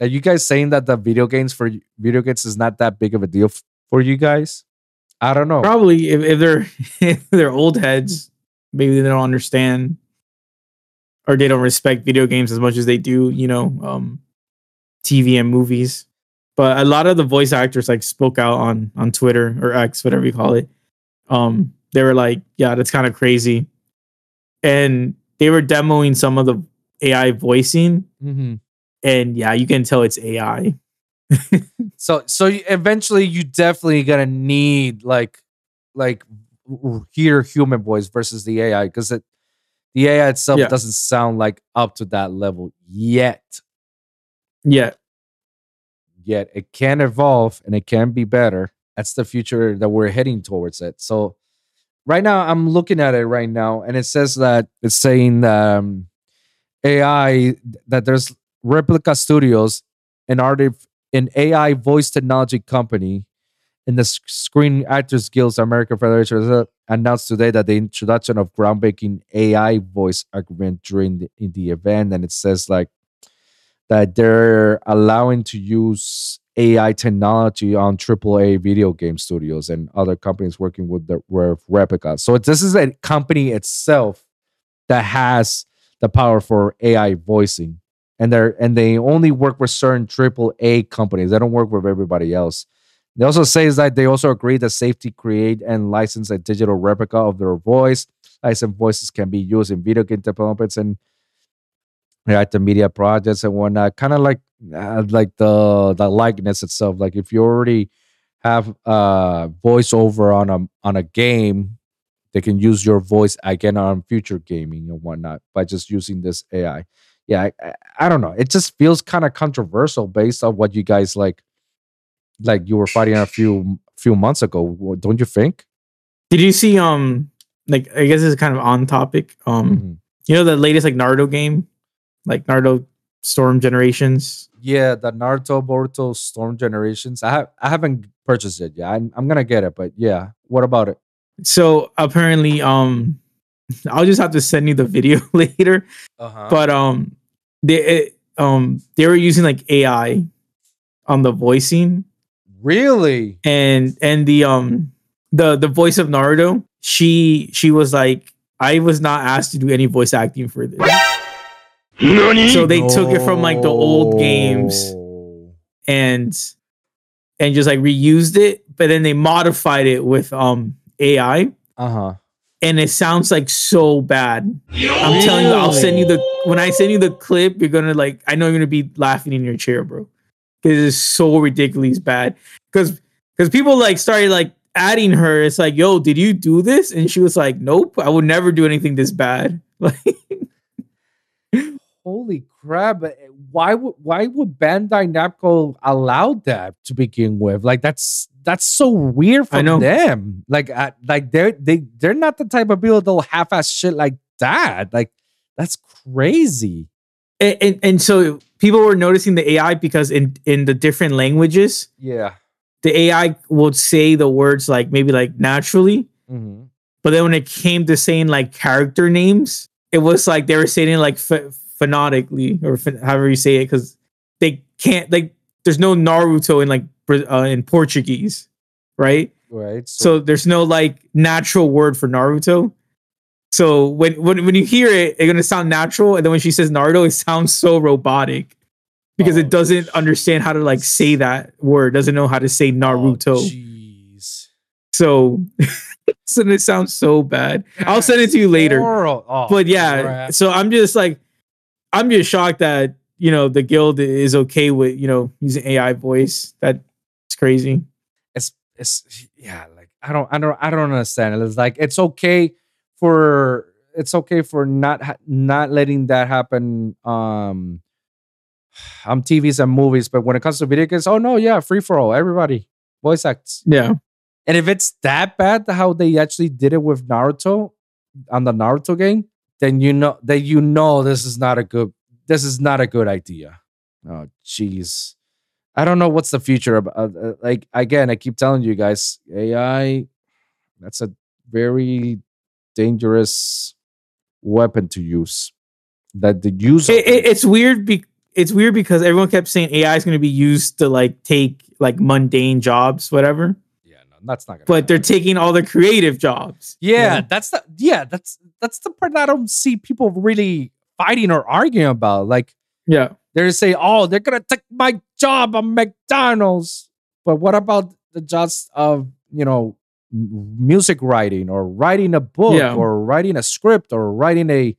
Are you guys saying that the video games for video games is not that big of a deal f- for you guys? I don't know. Probably if, if they're *laughs* if they're old heads, maybe they don't understand or they don't respect video games as much as they do, you know, um TV and movies. But a lot of the voice actors like spoke out on on Twitter or X, whatever you call it. Um, they were like, yeah, that's kind of crazy. And they were demoing some of the AI voicing, Mhm. and yeah, you can tell it's AI. *laughs* So so eventually you definitely gonna need like like hear human voice versus the AI because it the AI itself Yeah. doesn't sound like up to that level yet. Yeah, Yet it can evolve and it can be better. That's the future that we're heading towards it. So right now I'm looking at it right now and it says that it's saying that um, AI that there's Replica Studios, an artif- an AI voice technology company in the Screen Actors Guild's American Federation announced today that the introduction of groundbreaking AI voice agreement during the, in the event, and it says like that they're allowing to use AI technology on AAA video game studios and other companies working with the with Replica. So this is a company itself that has the power for AI voicing, and they're and they only work with certain AAA companies. They don't work with everybody else. They also says that they also agree that safety create and license a digital replica of their voice. Licensed voices can be used in video game developments and yeah, the media projects and whatnot. Kind of like uh, like the the likeness itself. Like if you already have uh voiceover on a on a game, they can use your voice again on future gaming and whatnot by just using this AI. Yeah, I, I, don't know. It just feels kind of controversial based on what you guys like. Like you were fighting a few few months ago, don't you think? Did you see um like I guess it's kind of on topic. Um Mhm. you know the latest like Naruto game? Like Naruto Storm Generations. Yeah, the Naruto Boruto Storm Generations. I have I haven't purchased it yet. I'm, I'm gonna get it, but yeah. What about it? So apparently um I'll just have to send you the video *laughs* later. Uh-huh. But um they it, um they were using like AI on the voicing really? and and the um the the voice of Naruto, she she was like I was not asked to do any voice acting for this. So they took it from like the old games and and just like reused it, but then they modified it with um AI Uh-huh. and it sounds like so bad. I'm telling you, I'll send you the when I send you the clip, you're gonna like I know you're gonna be laughing in your chair, bro. Because it's so ridiculously bad. Because because people like started like adding her. It's like, yo, did you do this? And she was like, Nope, I would never do anything this bad. *laughs* Like Holy crap! uh, Why would why would Bandai Namco allow that to begin with? Like that's that's so weird from them. Like uh, like they're they they're not the type of people that'll half-ass shit like that. Like that's crazy. and, and, and so people were noticing the AI because in in the different languages, Yeah. the AI would say the words like maybe like naturally, Mm-hmm. But then when it came to saying like character names, it was like they were saying it like ph- phonetically or however you say it because they can't like there's no Naruto in like uh, in Portuguese, right? Right. So there's no like natural word for Naruto. So when when when you hear it, it's gonna sound natural, and then when she says Naruto, it sounds so robotic because Oh, it doesn't understand how to like say that word, doesn't know how to say Naruto. Oh, Jeez. So *laughs* so it sounds so bad. I'll send it to you later. Oh, but yeah, crap. so I'm just like, I'm just shocked that you know the guild is okay with you know using AI voice. That's crazy. it's it's yeah like i don't i don't i don't understand it's like it's okay for it's okay for not ha- not letting that happen um on tvs and movies but when it comes to video games oh no yeah free for all everybody voice acts Yeah, and if it's that bad how they actually did it with naruto on the naruto game then you know that you know this is not a good this is not a good idea oh jeez I don't know what's the future of. Uh, uh, like again, I keep telling you guys, AI. That's a very dangerous weapon to use. That the use. of it, it- it's weird. Be- it's weird because everyone kept saying AI is going to be used to like take like mundane jobs, whatever. That's not. Gonna But they're taking all the creative jobs. you Yeah, know? that's the. Yeah, that's that's the part that I don't see people really fighting or arguing about. Like yeah. they say, "Oh, they're gonna take my job at McDonald's," but what about the jobs of you know music writing or writing a book Yeah. or writing a script or writing a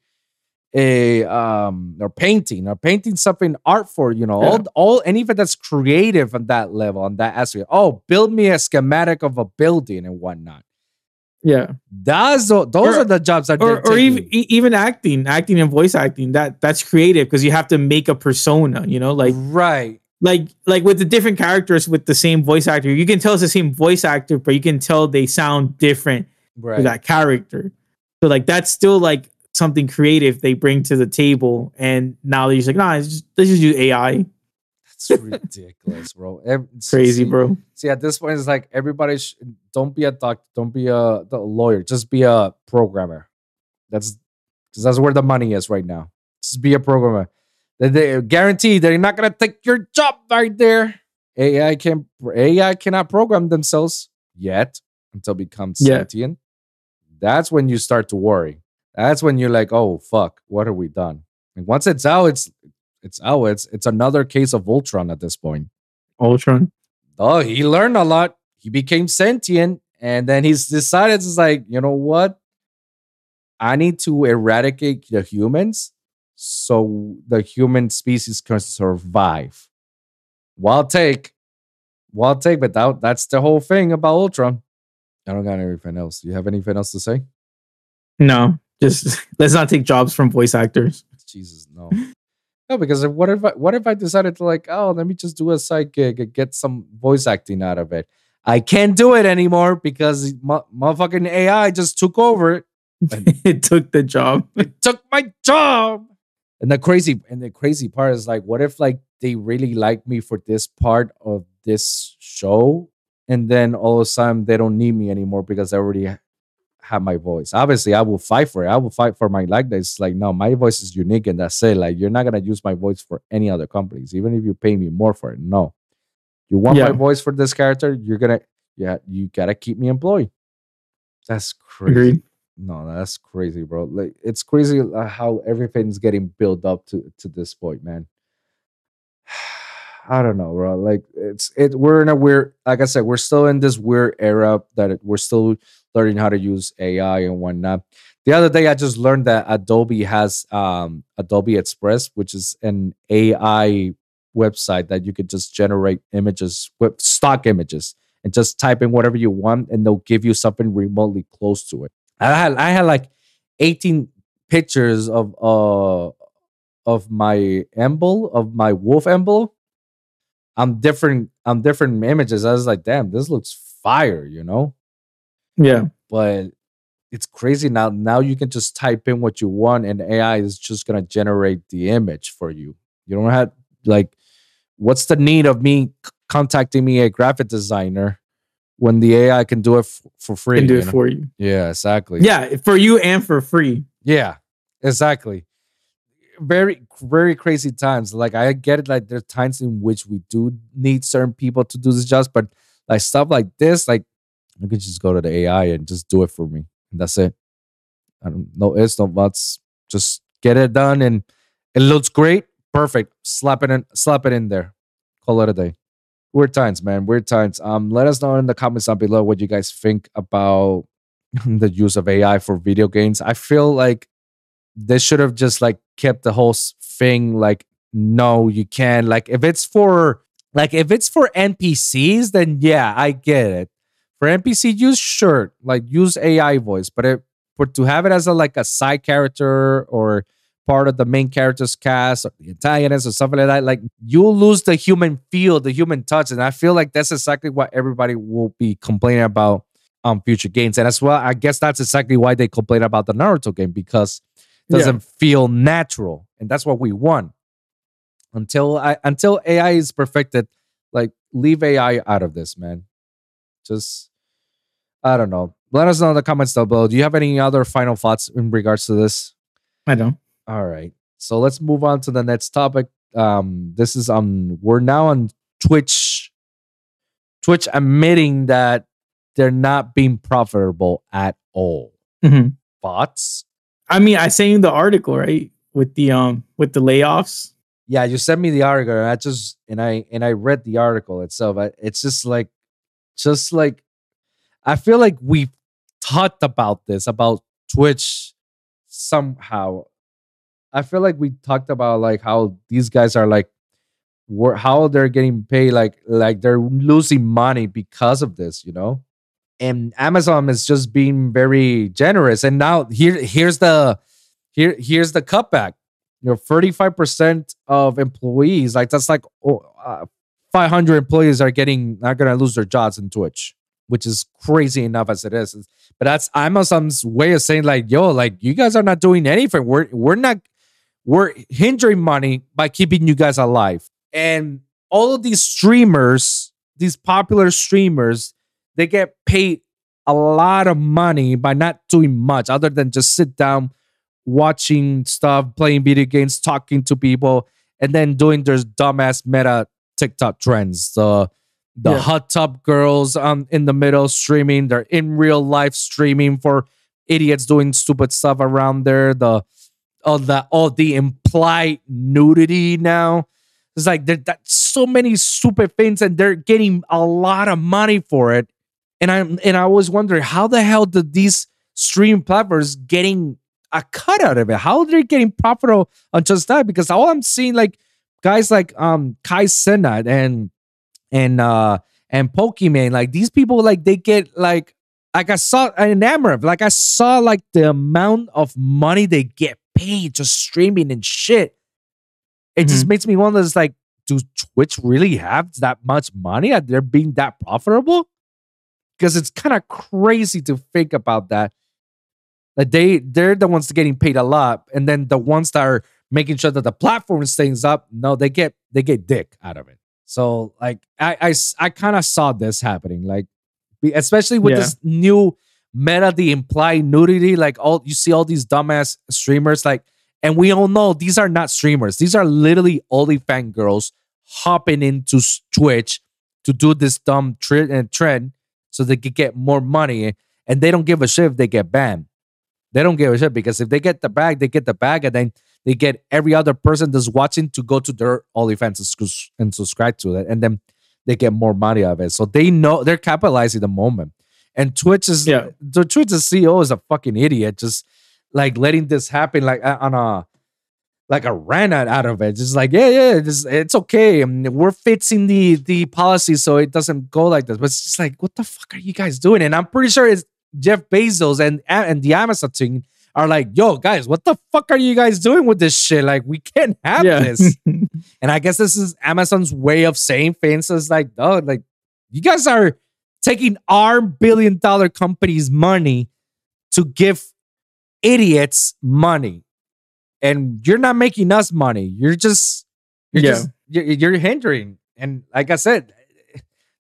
a um or painting or painting something art for you know all Yeah. all anything that's creative on that level on that aspect. Oh, build me a schematic of a building and whatnot. Yeah. That's those Or- are the jobs that or, or even even acting, acting and voice acting. That that's creative because you have to make a persona. You know, like right. like like with the different characters with the same voice actor, you can tell it's the same voice actor, but you can tell they sound different Right. for that character. So like that's still like something creative they bring to the table. And now they're just like, nah, just, let's just use AI. That's ridiculous, bro. Crazy, see- bro. See, at this point, it's like everybody sh- don't be a doctor, don't be a, the lawyer, just be a programmer. That's because that's where the money is right now. Just be a programmer. They, they guarantee they're not gonna take your job right there. AI can AI cannot program themselves yet until it becomes Yeah. sentient. That's when you start to worry. That's when you're like, oh fuck, what have we done? And once it's out, it's it's out. It's it's another case of Ultron at this point. Ultron. Oh, he learned a lot. He became sentient, and then he's decided it's like, you know what? I need to eradicate the humans so the human species can survive. Wild take. Wild take, but that, that's the whole thing about Ultron. I don't got anything else. You have anything else to say? No, just *laughs* let's not take jobs from voice actors. Jesus, no. No, because what if I, what if I decided to like, oh, let me just do a side gig and get some voice acting out of it? I can't do it anymore because mo- motherfucking AI just took over it. *laughs* it took the job. It took my job. And the crazy and the crazy part is like, what if like they really like me for this part of this show, and then all of a sudden they don't need me anymore because I already have my voice. Obviously, I will fight for it. I will fight for my likeness. Like, no, my voice is unique, and that's it. Like, you're not gonna use my voice for any other companies, even if you pay me more for it. No, you want Yeah. my voice for this character, you're gonna, yeah, you gotta keep me employed. That's crazy. Agreed. No, that's crazy, bro. Like it's crazy uh, how everything's getting built up to to this point, man. *sighs* I don't know, bro. Like it's it. We're in a weird, like I said, we're still in this weird era that it, we're still learning how to use AI and whatnot. The other day, I just learned that Adobe has um Adobe Express, which is an AI website that you could just generate images with stock images and just type in whatever you want, and they'll give you something remotely close to it. I had I had like 18 pictures of uh of my emblem of my wolf emblem. I'm different. I'm different images. I was like, damn, this looks fire, you know. Yeah. But it's crazy now. Now you can just type in what you want, and AI is just gonna generate the image for you. You don't have like, what's the need of me contacting me a graphic designer when the AI can do it f- for free? Can do it know? for you. Yeah, exactly. Yeah, for you and for free. Yeah, exactly. Very, very crazy times. Like I get it. Like there's times in which we do need certain people to do this jobs, but like stuff like this, like you can just go to the AI and just do it for me, and that's it. I don't no it's no buts. Just get it done, and it looks great. Perfect. Slap it in. Slap it in there. Call it a day. Weird times, man. Weird times. Um, let us know in the comments down below what you guys think about *laughs* the use of AI for video games. I feel like they should have just like kept the whole thing like no, you can't. Like if it's for like if it's for NPCs, then yeah, I get it. For NPC use, sure, like use AI voice, but it, for to have it as a like a side character or part of the main character's cast or the antagonist or something like that, like you'll lose the human feel, the human touch. And I feel like that's exactly what everybody will be complaining about on future games. And as well, I guess that's exactly why they complain about the Naruto game because it doesn't feel natural. And that's what we want. Until I until AI is perfected, like leave AI out of this, man. Just I don't know. Let us know in the comments down below. Do you have any other final thoughts in regards to this? I don't. All right. So let's move on to the next topic. Um, this is on we're now on Twitch. Twitch admitting that they're not being profitable at all. Mhm. Thoughts? I mean, I sent you the article right with the um with the layoffs. Yeah, you sent me the article, and I just and I and I read the article itself. I, it's just like, just like, I feel like we've talked about this about Twitch somehow. I feel like we talked about like how these guys are like, wor- how they're getting paid, like like they're losing money because of this, you know. And Amazon is just being very generous. And now here here's the here here's the cutback you know 35% of employees like that's like oh, uh, 500 employees are getting not gonna lose their jobs in twitch which is crazy enough as it is but that's amazon's way of saying like yo like you guys are not doing anything we're we're not we're hindering money by keeping you guys alive and all of these streamers these popular streamers they get paid a lot of money by not doing much other than just sit down watching stuff, playing video games, talking to people, and then doing their dumbass meta TikTok trends. The Yeah. hot tub girls um in the middle streaming, they're in real life streaming for idiots doing stupid stuff around there. The all the all the implied nudity now. It's like there that's so many stupid things, and they're getting a lot of money for it. And I'm and I was wondering how the hell did these stream platforms getting a cut out of it? How they're getting profitable on just that? Because all I'm seeing like guys like um Kai Cenat and and uh and Pokimane, like these people like they get like like I saw enamored. Like I saw like the amount of money they get paid just streaming and shit. It just makes me wonder, it's like, do Twitch really have that much money? Are they being that profitable? Because it's kind of crazy to think about that. Like they they're the ones getting paid a lot, and then the ones that are making sure that the platform stays up, no, they get they get dick out of it. So like I I, I kind of saw this happening, like especially with Yeah. this new meta, the implied nudity. Like all you see all these dumbass streamers, like, and we all know these are not streamers. These are literally OnlyFans girls hopping into Twitch to do this dumb tre- uh, trend so they could get more money, and they don't give a shit if they get banned. They don't give a shit because if they get the bag, they get the bag, and then they get every other person that's watching to go to their OnlyFans and and subscribe to it, and then they get more money out of it. So they know they're capitalizing the moment. And Twitch is Yeah. the Twitch's CEO is a fucking idiot, just like letting this happen like on a like a ran out out of it. Just like, yeah, yeah, it's, it's okay. I mean, we're fixing the the policy so it doesn't go like this. But it's just like, what the fuck are you guys doing? And I'm pretty sure it's Jeff Bezos and and the Amazon team are like, yo, guys, what the fuck are you guys doing with this shit? Like, we can't have yeah. this. *laughs* And I guess this is Amazon's way of saying things is like, oh, like you guys are taking our billion dollar company's money to give idiots money. And you're not making us money. You're just you're Yeah. just you're, you're hindering. And like I said,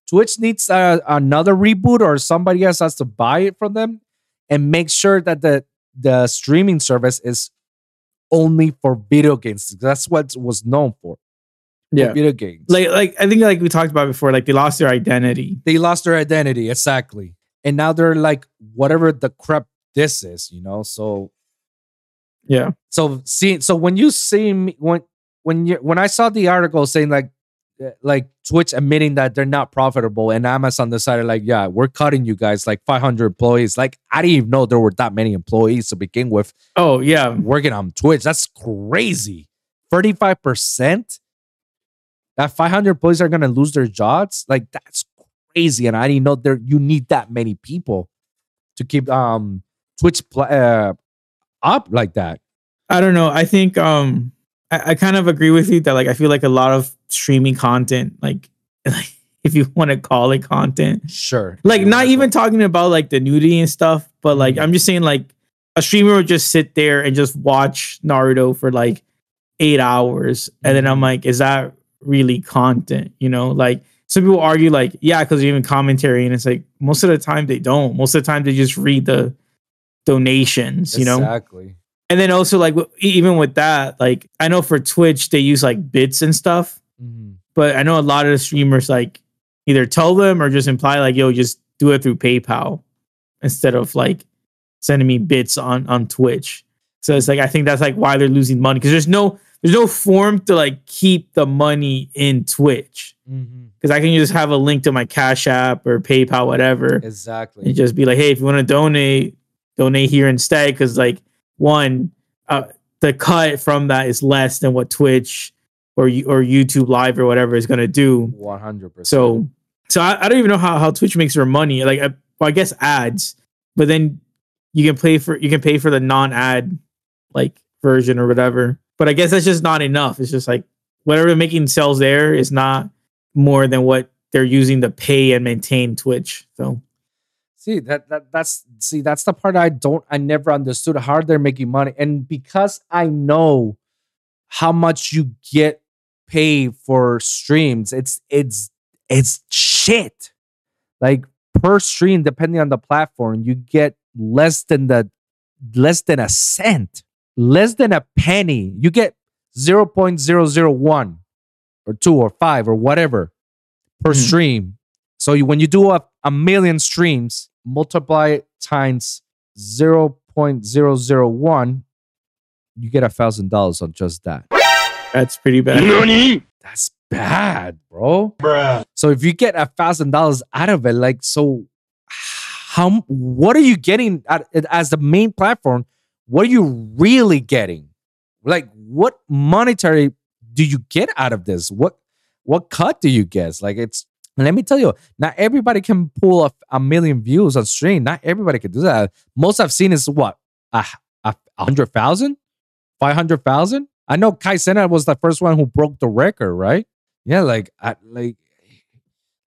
Twitch needs uh, another reboot or somebody else has to buy it from them and make sure that the the streaming service is only for video games. That's what it was known for. for yeah. video games. Like like I think like we talked about before, like they lost their identity. they lost their identity exactly, and now they're like whatever the crap this is, you know. So Yeah. so see, so when you see me when when you when I saw the article saying like like Twitch admitting that they're not profitable, and Amazon decided like, yeah, we're cutting you guys like 500 employees. Like I didn't even know there were that many employees to begin with Oh yeah, working on Twitch. That's crazy. 35 percent. That 500 employees are gonna lose their jobs. Like that's crazy, and I didn't know there you need that many people to keep um Twitch pl- uh, up like that. I don't know. I think um I, I kind of agree with you that like I feel like a lot of streaming content, like, *laughs* like if you want to call it content, Sure. like not even talking about like the nudity and stuff, but like Mhm. I'm just saying like a streamer would just sit there and just watch Naruto for like eight hours, and then I'm Mhm. like, is that really content? You know, like some people argue like, yeah, because even commentary, and it's like most of the time they don't. Most of the time they just read the donations, you know. exactly. And then also like even with that, like I know for Twitch they use like bits and stuff, Mhm. but I know a lot of the streamers like either tell them or just imply like, yo, just do it through PayPal instead of like sending me bits on on Twitch. So it's like I think that's like why they're losing money because there's no there's no form to like keep the money in Twitch because I can just have a link to my Cash App or PayPal, whatever, Exactly. and just be like, hey, if you want to donate, donate here instead. Because like one, uh, the cut from that is less than what Twitch or or YouTube Live or whatever is gonna do. One hundred percent. So so I, I don't even know how, how Twitch makes their money. Like I, well, I guess ads, but then you can pay for you can pay for the non-ad like version or whatever. But I guess that's just not enough. It's just like whatever they're making sales there is not more than what they're using to pay and maintain Twitch. So see that that that's see that's the part I don't I never understood how they're making money, and because I know how much you get paid for streams, it's it's it's shit. Like per stream, depending on the platform, you get less than the less than a cent, less than a penny. You get zero point zero zero one or two or five or whatever per Mhm. stream. So you, when you do a, a million streams, multiply it times 0.001, you get a thousand dollars on just that. that's pretty bad. That's bad, bro. Bruh. So if you get a thousand dollars out of it, like so, how what are you getting at, as the main platform? What are you really getting? Like, what monetary do you get out of this? What what cut do you get? Like, it's let me tell you, not everybody can pull a, a million views on stream. Not everybody can do that. Most I've seen is what a, a hundred thousand, five hundred thousand. I know Kai Cenat was the first one who broke the record, right? Yeah, like I, like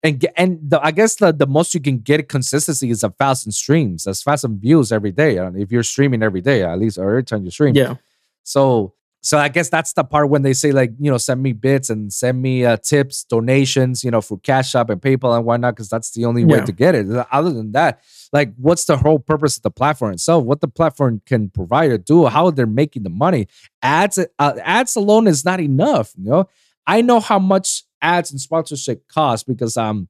and and the, I guess the, the most you can get consistency is a thousand streams, that's thousand views every day. And if you're streaming every day, at least or every time you stream. Yeah. So so I guess that's the part when they say like you know send me bits and send me uh, tips, donations, you know, for Cash App and PayPal and whatnot, because that's the only way Yeah. to get it. Other than that, like what's the whole purpose of the platform itself? What the platform can provide or do? How they're making the money? Ads, uh, ads alone is not enough. You know, I know how much ads and sponsorship cost because um,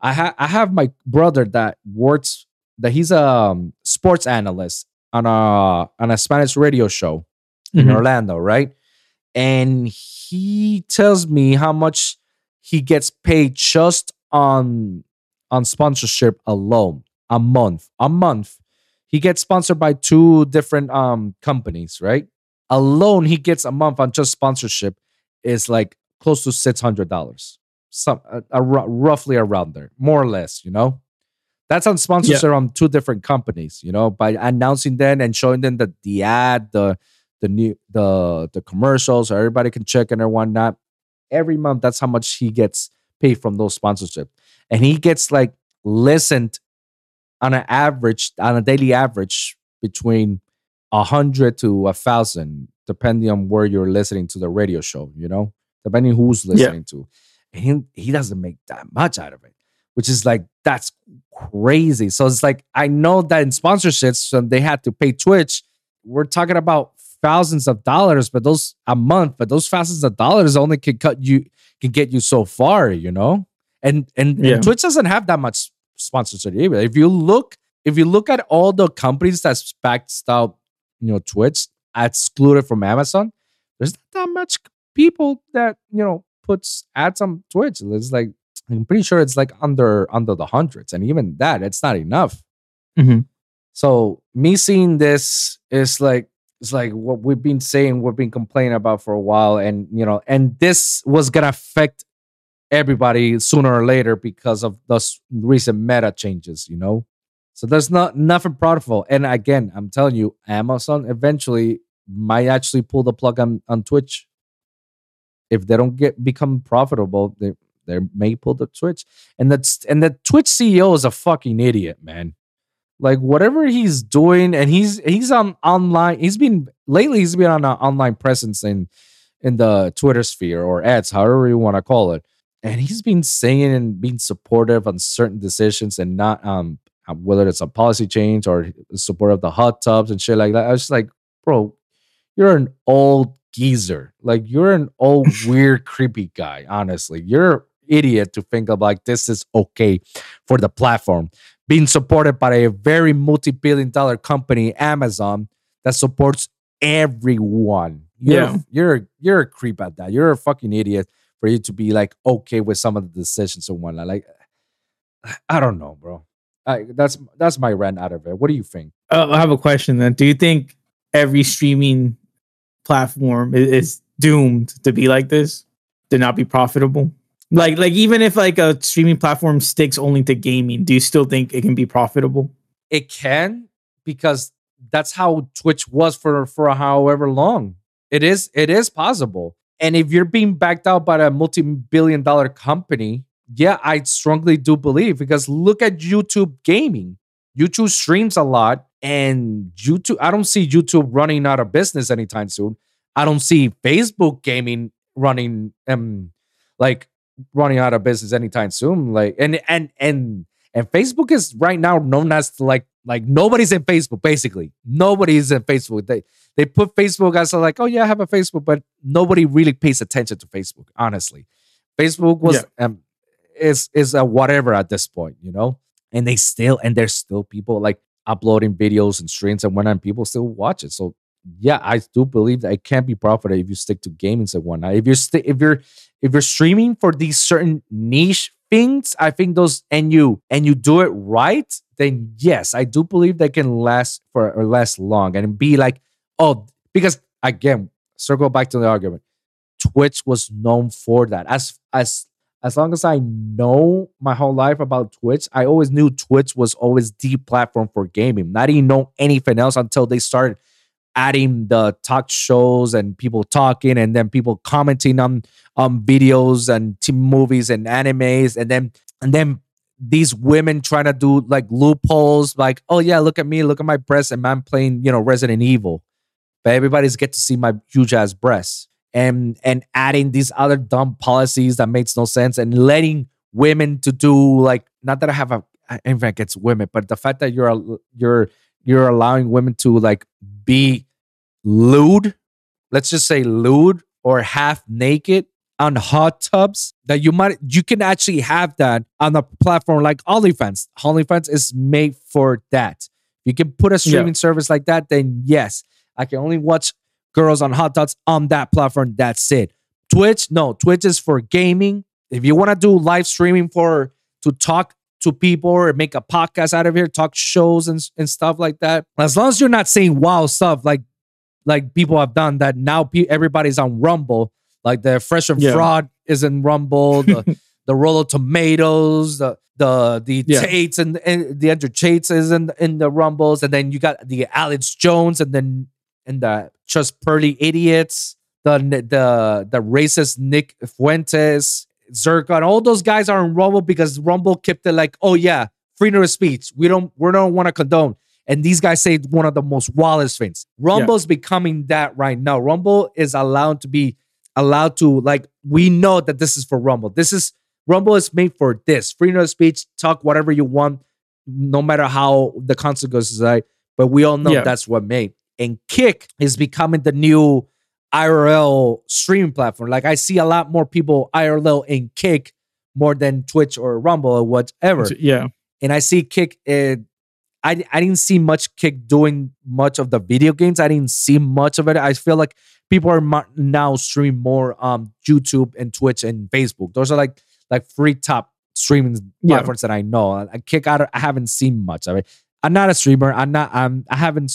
I have I have my brother that works that he's a um, sports analyst on a on a Spanish radio show in Mhm. Orlando, right? And he tells me how much he gets paid just on on sponsorship alone a month. A month. He gets sponsored by two different um companies, right? Alone he gets a month on just sponsorship is like close to $600. Some uh, uh, roughly around there, more or less, you know? That's on sponsorship on two different companies, you know, by announcing them and showing them the the ad, the the new the the commercials, so everybody can check it and whatnot. Every month, that's how much he gets paid from those sponsorships and he gets like listened on an average on a daily average between a hundred to a thousand, depending on where you're listening to the radio show. You know, depending who's Yeah. listening to, and he he doesn't make that much out of it, which is like that's crazy. So it's like I know that in sponsorships, when they had to pay Twitch, we're talking about thousands of dollars, but those a month, but those thousands of dollars only can cut you can get you so far, you know? And and, Yeah. and Twitch doesn't have that much sponsorship either. If you look, if you look at all the companies that's backed out, you know, Twitch excluded from Amazon, there's not that much people that, you know, puts ads on Twitch. It's like I'm pretty sure it's like under under the hundreds, and even that, it's not enough. Mhm. So me seeing this is like it's like what we've been saying, we've been complaining about for a while, and you know, and this was gonna affect everybody sooner or later because of those recent meta changes, you know. So there's not nothing profitable. And again, I'm telling you, Amazon eventually might actually pull the plug on, on Twitch. If they don't get become profitable, they they may pull the Twitch. And that's and the Twitch CEO is a fucking idiot, man. Like whatever he's doing, and he's he's on online. He's been lately. He's been on an online presence in in the Twitter sphere or ads, however you want to call it. And he's been saying and being supportive on certain decisions and not um uh, whether it's a policy change or support of the hot tubs and shit like that. I was like, bro, you're an old geezer. Like you're an old *laughs* weird creepy guy. Honestly, you're idiot to think of like this is okay for the platform being supported by a very multi-billion dollar company, Amazon, that supports everyone. You're, Yeah. you're you're a creep at that. You're a fucking idiot for you to be like okay with some of the decisions and whatnot. Like, I don't know, bro. I, that's that's my rant out of it. What do you think? Uh, I have a question then. Do you think every streaming platform i- is doomed to be like this, to not be profitable? Like, like even if like a streaming platform sticks only to gaming, do you still think it can be profitable? It can because that's how Twitch was for for however long. It is it is possible. And if you're being backed out by a multi-billion dollar company, yeah, I strongly do believe because look at YouTube gaming. YouTube streams a lot and YouTube I don't see YouTube running out of business anytime soon. I don't see Facebook gaming running um like running out of business anytime soon. Like and and and and Facebook is right now known as like like nobody's in Facebook basically. Nobody's in Facebook. They they put Facebook as like oh yeah I have a Facebook, but nobody really pays attention to Facebook. Honestly, Facebook was um is is a whatever at this point, you know. And they still and there's still people like uploading videos and streams and whatnot. And people still watch it. So yeah, I do believe that it can be profitable if you stick to gaming and whatnot. If you're sti- if you're if you're streaming for these certain niche things, I think those and you and you do it right, then yes, I do believe they can last for or last long and be like, oh, because again, circle back to the argument. Twitch was known for that. As as as long as I know my whole life about Twitch, I always knew Twitch was always the platform for gaming. I didn't even know anything else until they started adding the talk shows and people talking and then people commenting on on videos and t- movies and animes and then and then these women trying to do like loopholes like oh yeah look at me look at my breasts and I'm playing you know Resident Evil. But everybody's get to see my huge ass breasts and and adding these other dumb policies that makes no sense and letting women to do like not that I have a in fact it's women but the fact that you're you're you're allowing women to like be lewd let's just say lewd or half naked on hot tubs that you might you can actually have that on a platform like OnlyFans. OnlyFans is made for that. You can put a streaming service like that, then yes, I can only watch girls on hot tubs on that platform. That's it. Twitch, no, Twitch is for gaming. If you want to do live streaming for to talk to people or make a podcast out of here, talk shows and, and stuff like that. As long as you're not saying wow stuff like like people have done that now pe- everybody's on Rumble. Like the Fresh and Yeah. Fraud is in Rumble, the *laughs* the Roll of Tomatoes, the the the Yeah. Tates and, and the Andrew Tates is in in the Rumbles, and then you got the Alex Jones and then and the just pearly idiots, the the the racist Nick Fuentes, Zerka, and all those guys are in Rumble because Rumble kept it like, oh yeah, freedom of speech. We don't we don't want to condone. And these guys say one of the most wildest things. Rumble's becoming that right now. Rumble is allowed to be allowed to like we know that this is for Rumble. This is Rumble is made for this freedom of speech. Talk whatever you want, no matter how the consequences are. But we all know Yeah. that's what made. And Kick is becoming the new IRL streaming platform. Like I see a lot more people IRL in Kick more than Twitch or Rumble or whatever Yeah. and I see Kick. Uh, I I didn't see much kick doing much of the video games. I didn't see much of it. I feel like people are now streaming more um YouTube and Twitch and Facebook. Those are like like free top streaming Yeah. platforms that I know. I kick out. I haven't seen much of it. I'm not a streamer. I'm not. I'm. I haven't.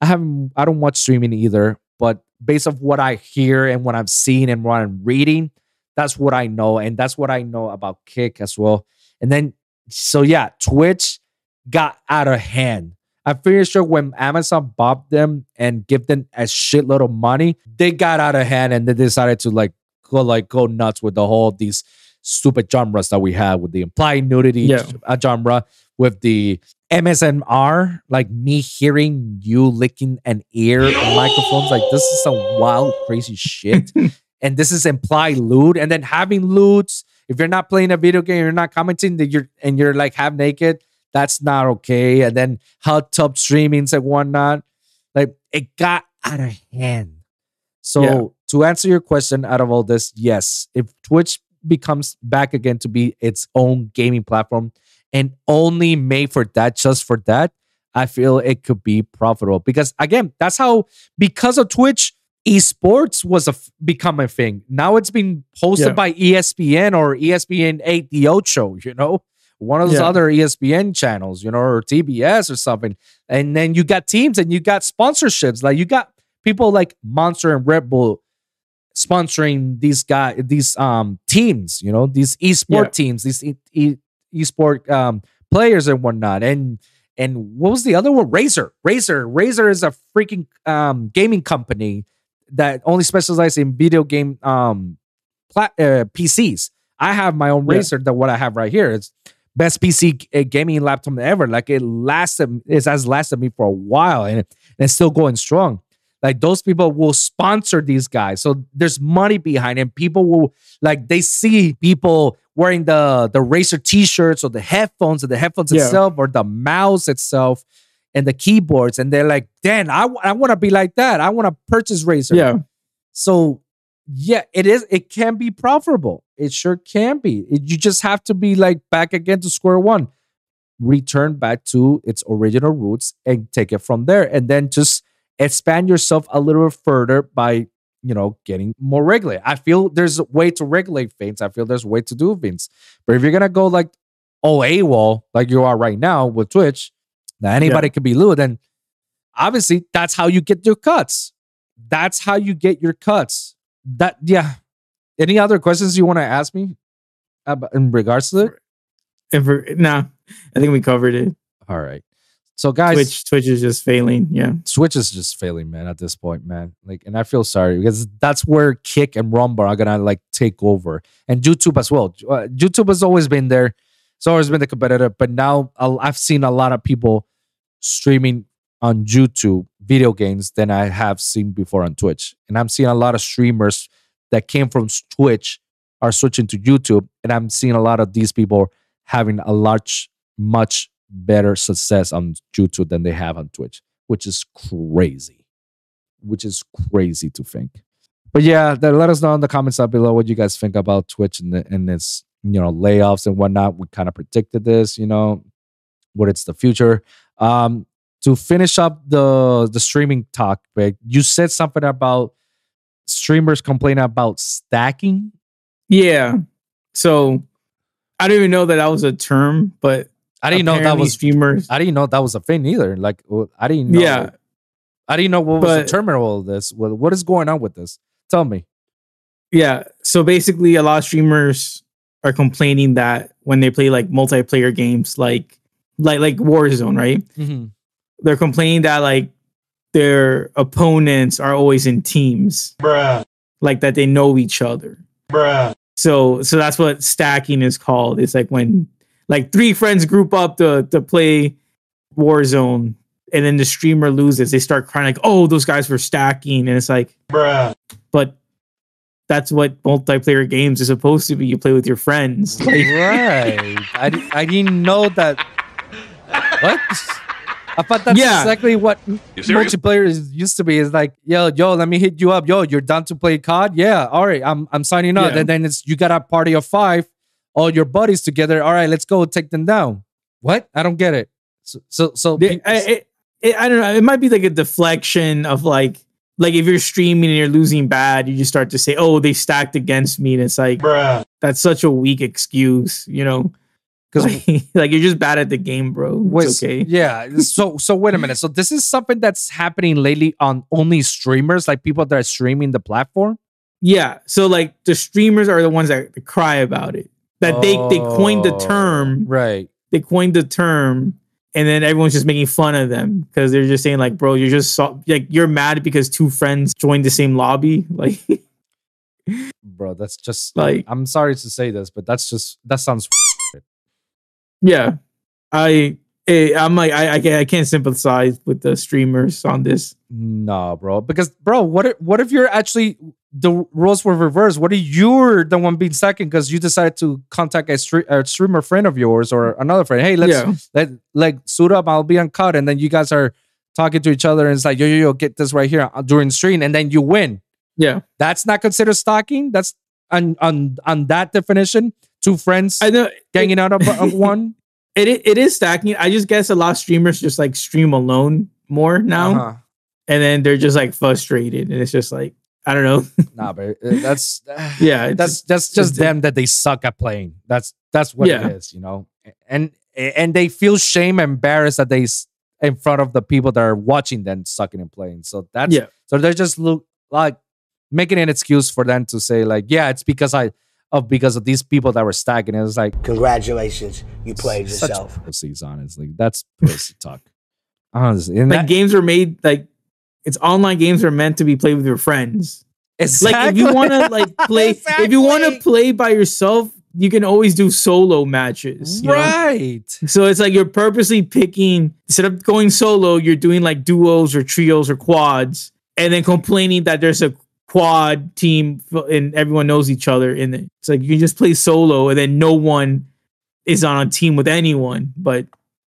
I haven't. I don't watch streaming either. But based off what I hear and what I've seen and what I'm reading, that's what I know, and that's what I know about Kick as well. And then, so yeah, Twitch got out of hand. I'm pretty sure when Amazon bought them and give them a shitload of money, they got out of hand and they decided to like go like go nuts with the whole these stupid genres that we have with the implied nudity Yeah. uh, genre, with the ASMR, like me hearing you licking an ear on microphones. Like this is some wild, crazy shit. *laughs* and this is implied lewd. And then having lewds, if you're not playing a video game, you're not commenting that you're and you're like half naked, that's not okay. And then hot tub streamings and whatnot. Like it got out of hand. So Yeah. to answer your question, out of all this, yes, if Twitch becomes back again to be its own gaming platform and only made for that, just for that, I feel it could be profitable because again, that's how because of Twitch, esports was a f- become a thing. Now it's been hosted Yeah. by ESPN or ESPN 8 The Ocho, you know, one of those Yeah. other ESPN channels, you know, or TBS or something. And then you got teams and you got sponsorships. Like you got people like Monster and Red Bull sponsoring these guys, these um teams, you know, these esport Yeah. teams, these e- e- esport um players and whatnot. And and what was the other one? Razer. Razer. Razer is a freaking um gaming company that only specializes in video game um pla- uh, PCs. I have my own Yeah. Razer that what I have right here. It's best PC uh, gaming laptop ever. Like it lasted, it has lasted me for a while, and, and it's still going strong. Like those people will sponsor these guys, so there's money behind it. People will like they see people wearing the the Razer T-shirts or the headphones or the headphones Yeah. itself or the mouse itself and the keyboards, and they're like, "Damn, I, I want to be like that. I want to purchase Razer." Yeah. So yeah, it is. It can be profitable. It sure can be. It- you just have to be like back again to square one, return back to its original roots and take it from there, and then just expand yourself a little further by you know getting more regulated. I feel there's a way to regulate things. I feel there's a way to do things. But if you're gonna go like oh AWOL like you are right now with Twitch, that anybody can be lewd, then obviously that's how you get your cuts. That's how you get your cuts. That yeah. Any other questions you want to ask me about, in regards to it? Nah, I think we covered it. All right. So guys, Twitch, Twitch is just failing. Yeah. Twitch is just failing, man, at this point, man. Like, and I feel sorry because that's where Kick and Rumble are gonna like take over, and YouTube as well. Uh, YouTube has always been there; it's always been the competitor. But now I've seen a lot of people streaming on YouTube video games than I have seen before on Twitch, and I'm seeing a lot of streamers that came from Twitch are switching to YouTube, and I'm seeing a lot of these people having a large, much better success on YouTube than they have on Twitch, which is crazy. Which is crazy to think. But yeah, let us know in the comments down below what you guys think about Twitch and, and its you know layoffs and whatnot. We kind of predicted this, you know, what it's the future. Um, to finish up the the streaming talk, Greg, you said something about streamers complaining about stacking. Yeah. So I don't even know that that was a term, but I didn't know that was streamers. I didn't know that was a thing either. Like I didn't know. Yeah. I didn't know what was But- the terminal of this. What, what is going on with this? Tell me. Yeah. So basically, a lot of streamers are complaining that when they play like multiplayer games, like like like Warzone, right? Mm-hmm. They're complaining that like their opponents are always in teams, Bruh. like that they know each other. Bruh. So so that's what stacking is called. It's like when like three friends group up to to play Warzone and then the streamer loses, they start crying like, "Oh, those guys were stacking." And it's like, Bruh. but that's what multiplayer games is supposed to be. You play with your friends. Like, right. I, di- I didn't know that. What? I thought that's Yeah. exactly what multiplayer is, used to be. Is like, yo, yo, let me hit you up. Yo, you're down to play COD? Yeah. All right. I'm I'm signing up. Yeah. And then it's you got a party of five, all your buddies together. All right, let's go take them down. What? I don't get it. So so, so They- I, it, it, I don't know. It might be like a deflection of like, like if you're streaming and you're losing bad, you just start to say, "Oh, they stacked against me," and it's like Bruh. that's such a weak excuse, you know? *laughs* because Like, like, you're just bad at the game, bro. It's okay. Yeah. So so wait a minute. So this is something that's happening lately on only streamers, like people that are streaming the platform. Yeah. So like the streamers are the ones that cry about it. That they they coined the Oh, term. Right. They coined the term, and then everyone's just making fun of them because they're just saying like, "Bro, you're just so, like you're mad because two friends joined the same lobby." *laughs* Like, Bro, that's just like I'm sorry to say this, but that's just that sounds yeah. I eh, I'm like I I can't, I can't sympathize with the streamers on this. no, bro. Because bro, what if, what if you're actually the roles were reversed? What if you're the one being second because you decided to contact a, a streamer friend of yours or another friend? Hey, let's yeah. let like suit up. I'll be on cut, and then you guys are talking to each other, and it's like yo yo yo, get this right here uh, during stream, and then you win. Yeah. That's not considered stalking. That's on on on that definition. Two friends I know ganging out of, of *laughs* one. it it is stacking. I just guess a lot of streamers just like stream alone more now, Uh-huh. and then they're just like frustrated, and it's just like I don't know. *laughs* Nah, but uh, that's yeah, it's that's just- that's just them that they suck at playing. That's that's what Yeah. it is, you know. And and they feel shame, embarrassed that they in front of the people that are watching them sucking and playing. So that's Yeah. So they're just look like making an excuse for them to say like, yeah, it's because I of because of these people that were stacking. It was like Congratulations, you played such yourself. pussies, honestly. That's pussy talk. Honestly, and like that, games are made like it's online games are meant to be played with your friends. exactly. Like if you want to like *laughs* play, if you want to play by yourself, you can always do solo matches. you know? right. So it's like you're purposely picking instead of going solo, you're doing like duos or trios or quads, and then complaining that there's a quad team and everyone knows each other in it. It's like you can just play solo and then no one is on a team with anyone. But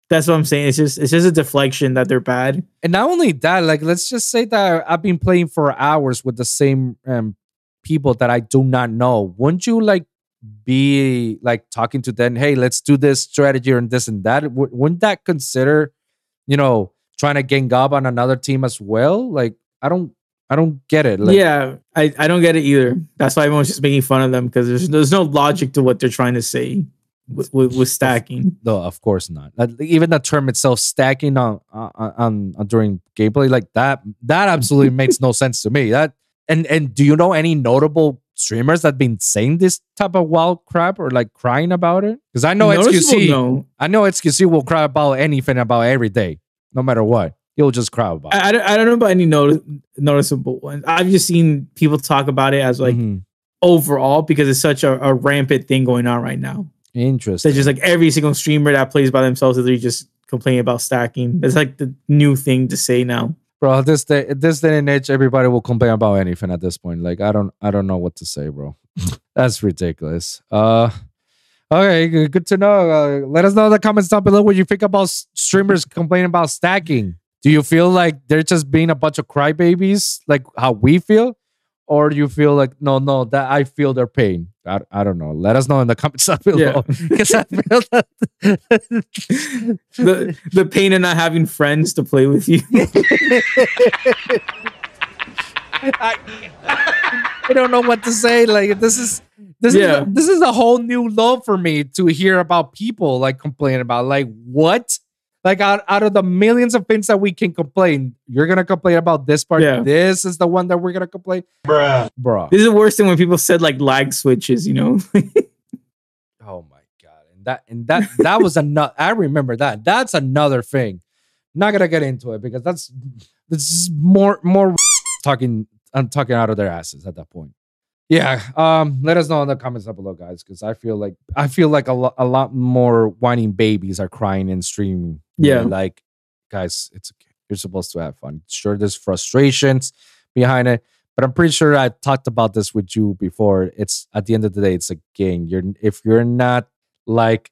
that's what I'm saying. It's just it's just a deflection that they're bad. And not only that, like let's just say that I've been playing for hours with the same um, people that I do not know. Wouldn't you like be like talking to them? Hey, let's do this strategy and this and that. W- wouldn't that consider, you know, trying to gang up on another team as well? Like I don't, I don't get it. Like, yeah, I, I don't get it either. That's why everyone's just making fun of them because there's there's no logic to what they're trying to say with, with, stacking. No, of course not. Even the term itself, stacking on on, on, on during gameplay, like that, that absolutely makes no *laughs* sense to me. That and and do you know any notable streamers that have been saying this type of wild crap or like crying about it? Because I know Noticeable, XQC, no. I know XQC will cry about anything about every day, no matter what. He'll just cry about. it. I, I, don't, I don't know about any notice, noticeable ones. I've just seen people talk about it as like Mhm. overall because it's such a, a rampant thing going on right now. Interesting. So just like every single streamer that plays by themselves, they're just complaining about stacking. It's like the new thing to say now. bro, this day, this day and age, everybody will complain about anything at this point. Like I don't, I don't know what to say, bro. *laughs* That's ridiculous. Uh, okay, good, good to know. Uh, let us know in the comments down below what you think about streamers complaining about stacking. Do you feel like they're just being a bunch of crybabies, like how we feel, or do you feel like no, no, that I feel their pain? I, I don't know. Let us know in the comments *laughs* below because I feel that. The the pain of not having friends to play with you. *laughs* I don't know what to say. Like this is this Yeah. is this is a whole new love for me to hear about people like complaining about like what like out, out of the millions of things that we can complain, you're gonna complain about this part. Yeah. This is the one that we're gonna complain, Bruh. bro. this is worse than when people said like lag switches, you know? *laughs* Oh my god, and that and that that was another. I remember that. That's another thing. Not gonna get into it because that's this is more more *laughs* talking. I'm talking out of their asses at that point. Yeah. Um. Let us know in the comments down below, guys, because I feel like I feel like a lot a lot more whining babies are crying and streaming. Yeah. Like, guys, it's okay. You're supposed to have fun. Sure, there's frustrations behind it. But I'm pretty sure I talked about this with you before. It's at the end of the day, it's a game. You're if you're not like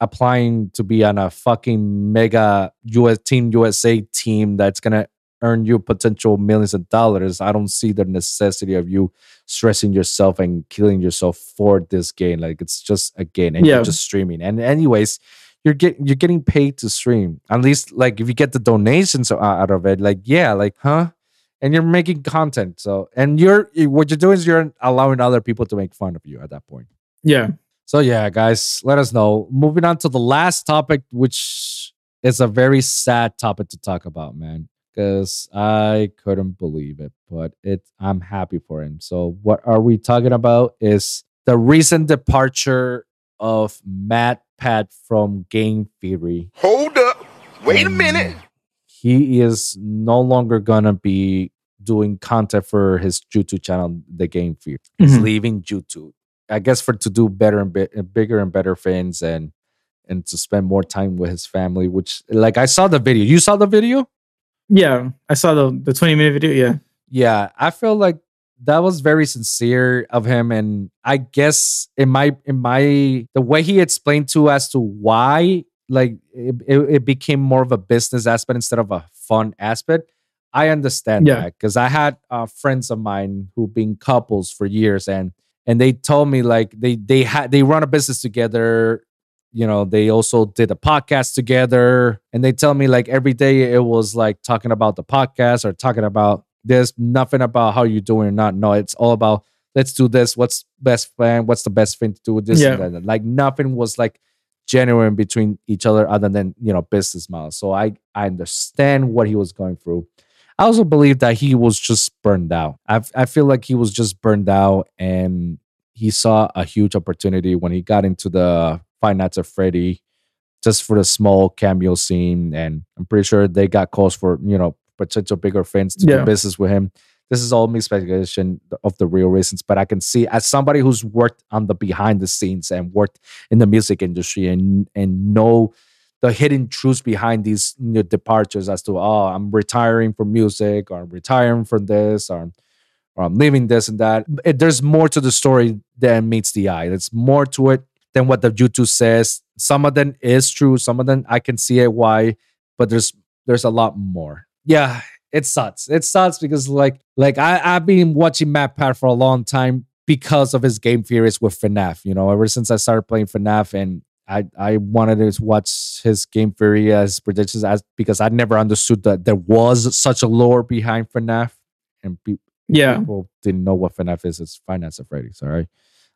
applying to be on a fucking mega US team USA team that's gonna earn you potential millions of dollars, I don't see the necessity of you stressing yourself and killing yourself for this game. Like it's just a game and Yeah. you're just streaming. And anyways, you're getting you're getting paid to stream. At least like if you get the donations out of it, like yeah, like huh? And you're making content. So and you're what you're doing is you're allowing other people to make fun of you at that point. Yeah. So yeah, guys, let us know. Moving on to the last topic, which is a very sad topic to talk about, man. Because I couldn't believe it, but it I'm happy for him. So what are we talking about? Is the recent departure of Matt Pat from Game Theory. Hold up. Wait a minute. He is no longer gonna be doing content for his YouTube channel, The Game Theory. He's Mhm. leaving YouTube. I guess for to do better and bi- bigger and better things and and to spend more time with his family. Which like I saw the video. You saw the video? Yeah. I saw the the 20 minute video. Yeah. Yeah, I feel like that was very sincere of him, and I guess in my in my the way he explained to as to why like it, it, became more of a business aspect instead of a fun aspect. I understand Yeah. that because I had uh, friends of mine who've been couples for years, and and they told me like they they had they run a business together. You know, they also did a podcast together, and they tell me like every day it was like talking about the podcast or talking about there's nothing about how you're doing or not. No, it's all about let's do this. What's best plan? What's the best thing to do with this? and Yeah. that. Like nothing was like genuine between each other other than you know business model. So I I understand what he was going through. I also believe that he was just burned out. I I feel like he was just burned out and he saw a huge opportunity when he got into the Five Nights at Freddy just for the small cameo scene. And I'm pretty sure they got calls for, you know, potential bigger fans to Yeah. do business with him. This is all me speculation of the real reasons, but I can see as somebody who's worked on the behind the scenes and worked in the music industry and and know the hidden truths behind these you know, departures as to oh I'm retiring from music or I'm retiring from this or, or I'm leaving this and that. It- there's more to the story than meets the eye. There's more to it than what the YouTube says. Some of them is true. Some of them I can see it why, but there's there's a lot more. Yeah, it sucks. It sucks because like like I I've been watching MatPat for a long time because of his game theories with FNAF. You know, ever since I started playing FNAF and I I wanted to watch his game theory as predictions as because I never understood that there was such a lore behind FNAF and pe- Yeah. people didn't know what FNAF is. It's Five Nights at Freddy's. All right.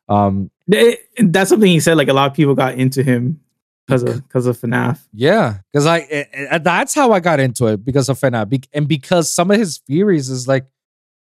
Um, It- that's something he said. Like a lot of people got into him because of because of FNAF. Yeah, because I eh, eh, that's how I got into it because of FNAF, Be- and because some of his theories is like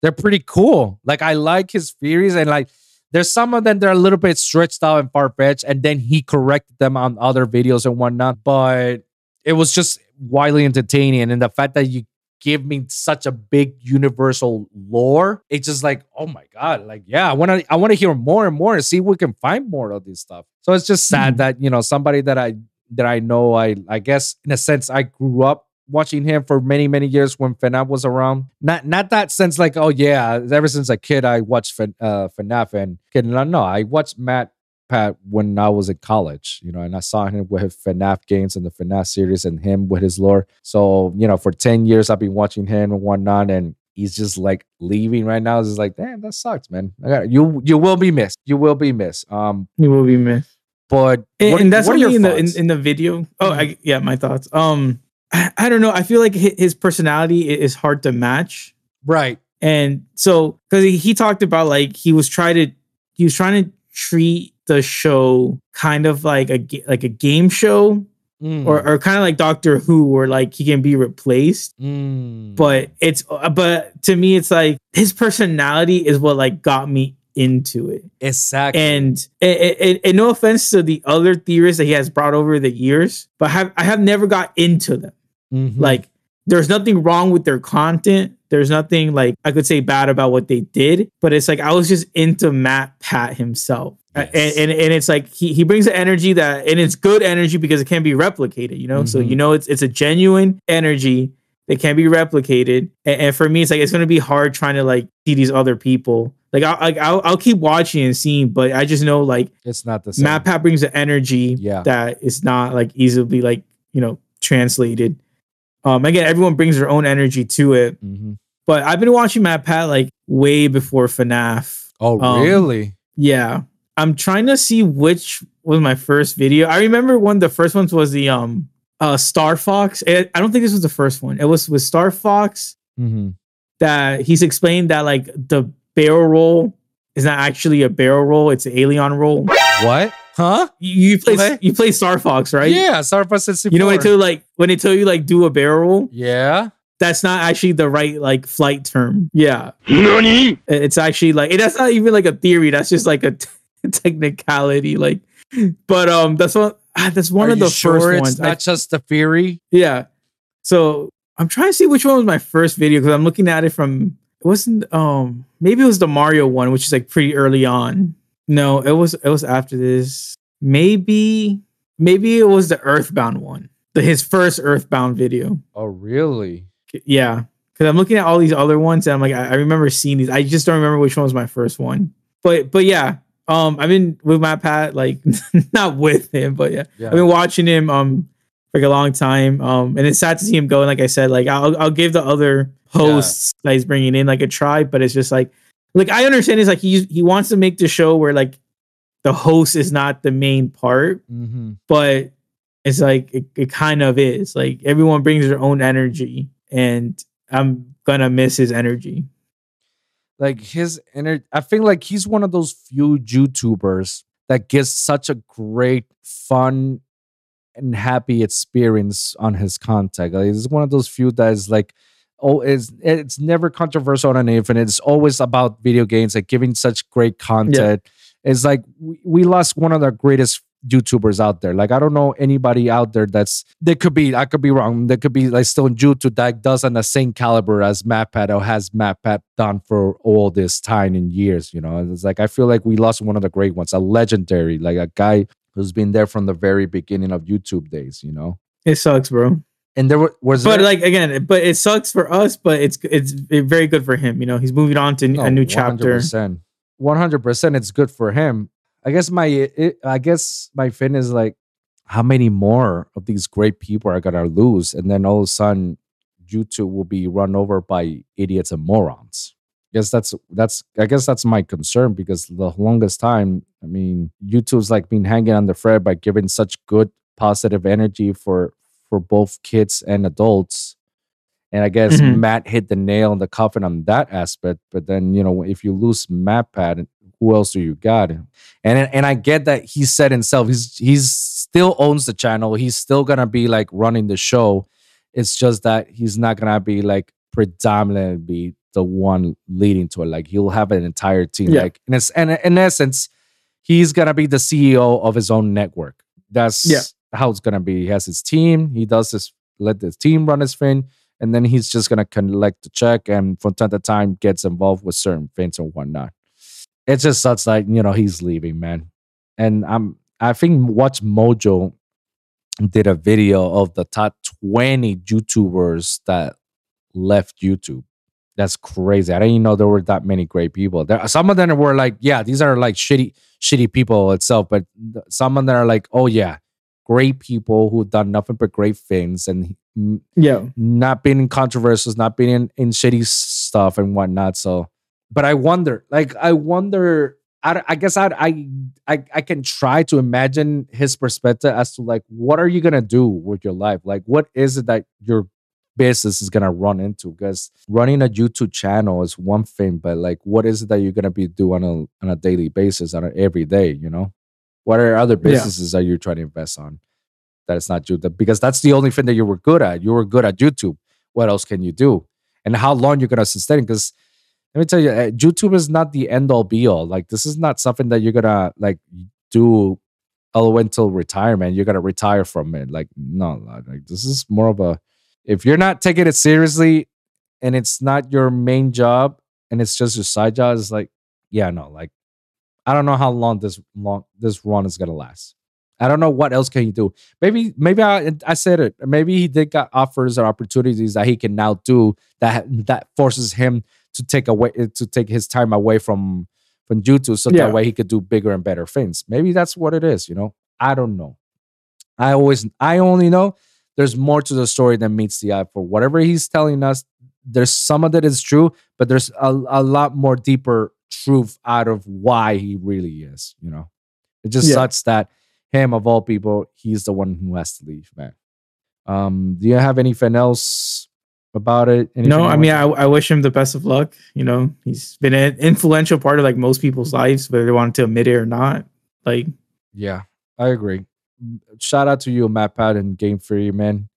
they're pretty cool. Like I like his theories, and like there's some of them that are a little bit stretched out and far fetched, and then he corrected them on other videos and whatnot. But it was just wildly entertaining, and the fact that you give me such a big universal lore, it's just like oh my god, like yeah, I want to I want to hear more and more and see if we can find more of this stuff. So it's just sad Mhm. that you know somebody that I that I know. I I guess in a sense I grew up watching him for many many years when FNAF was around. Not not that sense like oh yeah, ever since a kid I watched uh, FNAF and kid no no I watched Matt Pat when I was in college, you know, and I saw him with his FNAF games and the FNAF series and him with his lore. So you know, for ten years I've been watching him and whatnot, and he's just like leaving right now. It's just like damn, that sucks, man. I got you. You will be missed. You will be missed. Um, you will be missed. but And, what- and that's what are something in your the in. Mm-hmm. in the video. Oh, I, yeah, my thoughts. Um, I, I don't know. I feel like his personality is hard to match. right. And so, because he, he talked about like he was trying to he was trying to treat the show kind of like a like a game show Mm, or or kind of like Doctor Who, where like he can be replaced. mm. But it's uh, but to me, it's like his personality is what like got me into it. exactly. And, and, and, and no offense to the other theorists that he has brought over the years, but I have I have never got into them. Mhm. Like there's nothing wrong with their content. There's nothing like I could say bad about what they did, but it's like I was just into MatPat himself. Yes. And, and and it's like he, he brings the energy that and it's good energy because it can be replicated, you know? So Mhm. you know it's it's a genuine energy that can be replicated. And, and for me, it's like it's gonna be hard trying to like see these other people. Like I'll like, I'll, I'll keep watching and seeing, but I just know like it's not the same. MatPat brings the energy Yeah. that is not like easily like you know translated. Um, again, everyone brings their own energy to it, Mhm. but I've been watching MatPat like way before FNAF. Oh, Um, really? Yeah, I'm trying to see which was my first video. I remember one of the first ones was the um uh Star Fox. It, I don't think this was the first one. It was with Star Fox Mhm. that he's explained that like the barrel roll is not actually a barrel roll; it's an aileron roll. What? Huh? You, you play What? you play Star Fox, right? Yeah, Star Fox 64. You know when they tell you like when they tell you like do a barrel roll, Yeah. that's not actually the right like flight term. Yeah, NANI? it's actually like that's not even like a theory. That's just like a t- *laughs* technicality. Like, but um, that's one. ah, That's one Are of the sure first it's ones. I- not just the theory? yeah. So I'm trying to see which one was my first video because I'm looking at it from. It wasn't um maybe it was the Mario one, which is like pretty early on. No, it was it was after this. Maybe maybe it was the Earthbound one, the his first Earthbound video. Oh, really? Yeah, because I'm looking at all these other ones and I'm like, I, I remember seeing these. I just don't remember which one was my first one. But but yeah, um, I've been with MatPat like *laughs* not with him, but yeah, Yeah. I've been watching him um for like a long time. Um, and it's sad to see him go. And like I said, like I'll I'll give the other hosts that he's bringing in like a try, but it's just like like I understand it's like he he wants to make the show where like the host is not the main part, Mm-hmm. but it's like it, it kind of is. Like everyone brings their own energy, and I'm gonna miss his energy. Like his inner, I feel like he's one of those few YouTubers that gives such a great, fun, and happy experience on his content. Like, he's one of those few that is like, oh, it's it's never controversial on anything. It's always about video games, like giving such great content. It's like we, we lost one of the greatest YouTubers out there. Like I don't know anybody out there that's they could be I could be wrong. There could be like still in YouTube that does on the same caliber as MatPat or has MatPat done for all this time and years. You know, it's like I feel like we lost one of the great ones, a legendary, like a guy who's been there from the very beginning of YouTube days. You know, It sucks, bro. and there were, was But there, like again, but it sucks for us. But it's it's very good for him. You know, he's moving on to No, a oh, new chapter. 100%. 100% it's good for him. I guess my it, I guess my fin is like how many more of these great people are to lose and then all of a sudden YouTube will be run over by idiots and morons. Guess that's that's I guess that's my concern because the longest time, I mean, YouTube's like been hanging on the thread by giving such good positive energy for for both kids and adults. And I guess Mhm. Matt hit the nail on the coffin on that aspect. But then, you know, if you lose MatPat, who else do you got? And and I get that he said himself, he's he's still owns the channel. He's still gonna be like running the show. It's just that he's not gonna be like predominantly be the one leading to it. Like he'll have an entire team. Yeah. Like in, es- and in essence, he's gonna be the CEO of his own network. That's Yeah. how it's gonna be. He has his team. He does this. Let the team run his thing, and then he's just gonna collect the check, and from time to time gets involved with certain things or whatnot. It's just such like you know he's leaving, man. And I'm I think Watch Mojo did a video of the top 20 YouTubers that left YouTube. That's crazy. I didn't even know there were that many great people. There some of them were like, yeah, these are like shitty, shitty people itself, but some of them are like, oh yeah, great people who done nothing but great things and Yeah, not being in controversies, not being in, in shitty stuff and whatnot. So, but I wonder, like, I wonder. I, I guess I'd, I I I can try to imagine his perspective as to like what are you gonna do with your life? Like, what is it that your business is gonna run into? Because running a YouTube channel is one thing, but like, what is it that you're gonna be doing on a on a daily basis, on an every day? You know, what are other Yeah. businesses that you're trying to invest on? That it's not YouTube because that's the only thing that you were good at. You were good at YouTube. What else can you do? And how long you're gonna sustain? Because let me tell you, uh, YouTube is not the end all be all. Like this is not something that you're gonna like do all until retirement. You're gonna retire from it. Like no, like this is more of a. If you're not taking it seriously, and it's not your main job, and it's just your side job, it's like yeah, no, like I don't know how long this long this run is gonna last. I don't know what else can you do. Maybe maybe I I said it. Maybe he did got offers or opportunities that he can now do that that forces him to take away to take his time away from from YouTube so Yeah. that way he could do bigger and better things. Maybe that's what it is, you know. I don't know. I always I only know there's more to the story than meets the eye. For whatever he's telling us, there's some of it is true, but there's a, a lot more deeper truth out of why he really is, you know. It just Yeah. sucks that him of all people, he's the one who has to leave, man. Um, do you have anything else about it? Anything No, I mean, I, I wish him the best of luck. You know, he's been an influential part of like most people's lives, whether they wanted to admit it or not. Like, Yeah, I agree. Shout out to you, MatPat and Game Theory, man.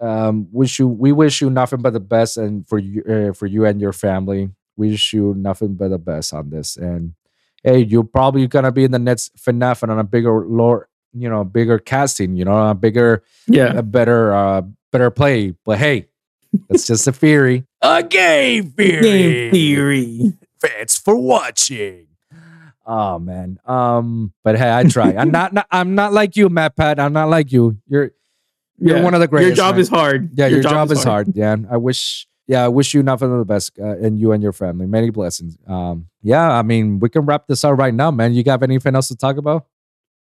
Um, wish you we wish you nothing but the best, and for you uh, for you and your family, wish you nothing but the best on this. And hey, you're probably gonna be in the next FNAF and on a bigger lore, you know, bigger casting, you know, a bigger, yeah, a better, uh, better play. But hey, that's just a theory. A game theory. game theory. Thanks for watching. Oh man. Um, but hey, I try. I'm not, not I'm not like you, MatPat. I'm not like you. You're you're Yeah. one of the greatest. Your job man. is hard. yeah, your, job, is hard. Yeah. I wish yeah, I wish you nothing but the best uh, and you and your family. Many blessings. Um, yeah, I mean, we can wrap this up right now, man. You got anything else to talk about?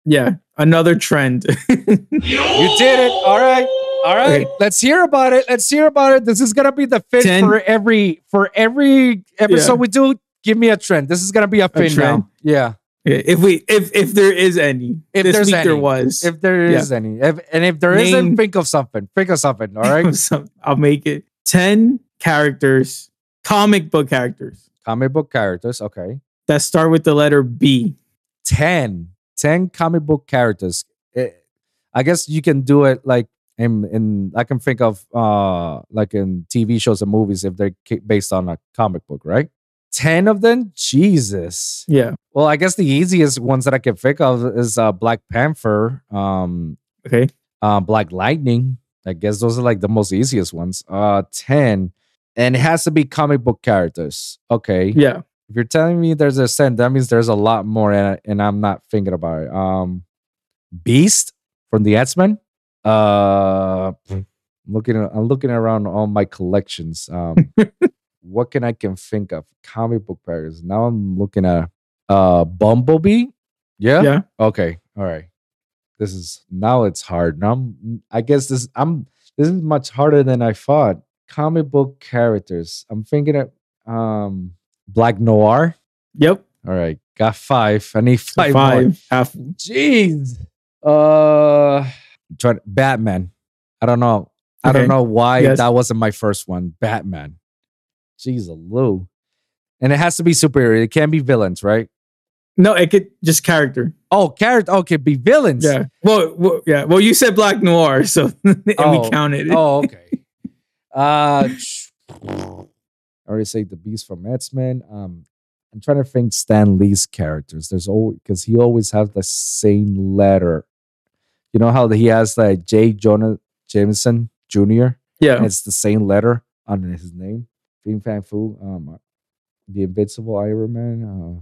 Yeah, another trend. *laughs* You did it. All right. All right. Okay. Let's hear about it. Let's hear about it. This is gonna be the fin Ten- for every for every episode Yeah. we do. Give me a trend. This is gonna be a fin trend. now. Yeah. if we, if if there is any, If this there's week there was. If there is Yeah. any. If, and if there Name- not think of something. Think of something. All right. *laughs* So I'll make it ten characters, comic book characters comic book characters. Okay. that start with the letter B. 10. 10 comic book characters. Eh, I guess you can do it like in, in I can think of uh like in TV shows and movies if they're based on a comic book, right? 10 of them? Jesus. Yeah. Well, I guess the easiest ones that I can think of is uh Black Panther, um Okay. uh, Black Lightning. I guess those are like the most easiest ones. Uh 10. And it has to be comic book characters. Okay. Yeah. If you're telling me there's a 10, that means there's a lot more and, and I'm not thinking about it. Um Beast from the X-Men. Uh I'm looking I'm looking around all my collections. Um *laughs* what can I can think of? Comic book characters. Now I'm looking at uh Bumblebee. Yeah? Yeah. Okay. All right. This is now it's hard. Now I'm I guess this I'm this is much harder than I thought. Comic book characters. I'm thinking of um Black Noir. Yep. All right. Got five. I need So five. more. Half. Jeez. Uh trying Batman. I don't know. I don't know why Yes. that wasn't my first one. Batman. Jeez, Lou. And it has to be superior. It can't be villains, right? No, it could just character. Oh, character. Okay, be villains. Yeah. Well, well, yeah. Well, you said Black Noir, so *laughs* and Oh, we counted it. Oh, okay. *laughs* uh, I already say the Beast from X-Men. Um, I'm trying to think Stan Lee's characters. There's always because he always has the same letter. You know how he has like J. Jonah Jameson Jr. Yeah. and it's the same letter on his name. Fin Fan Fu, um, the Invincible Iron Man. Uh,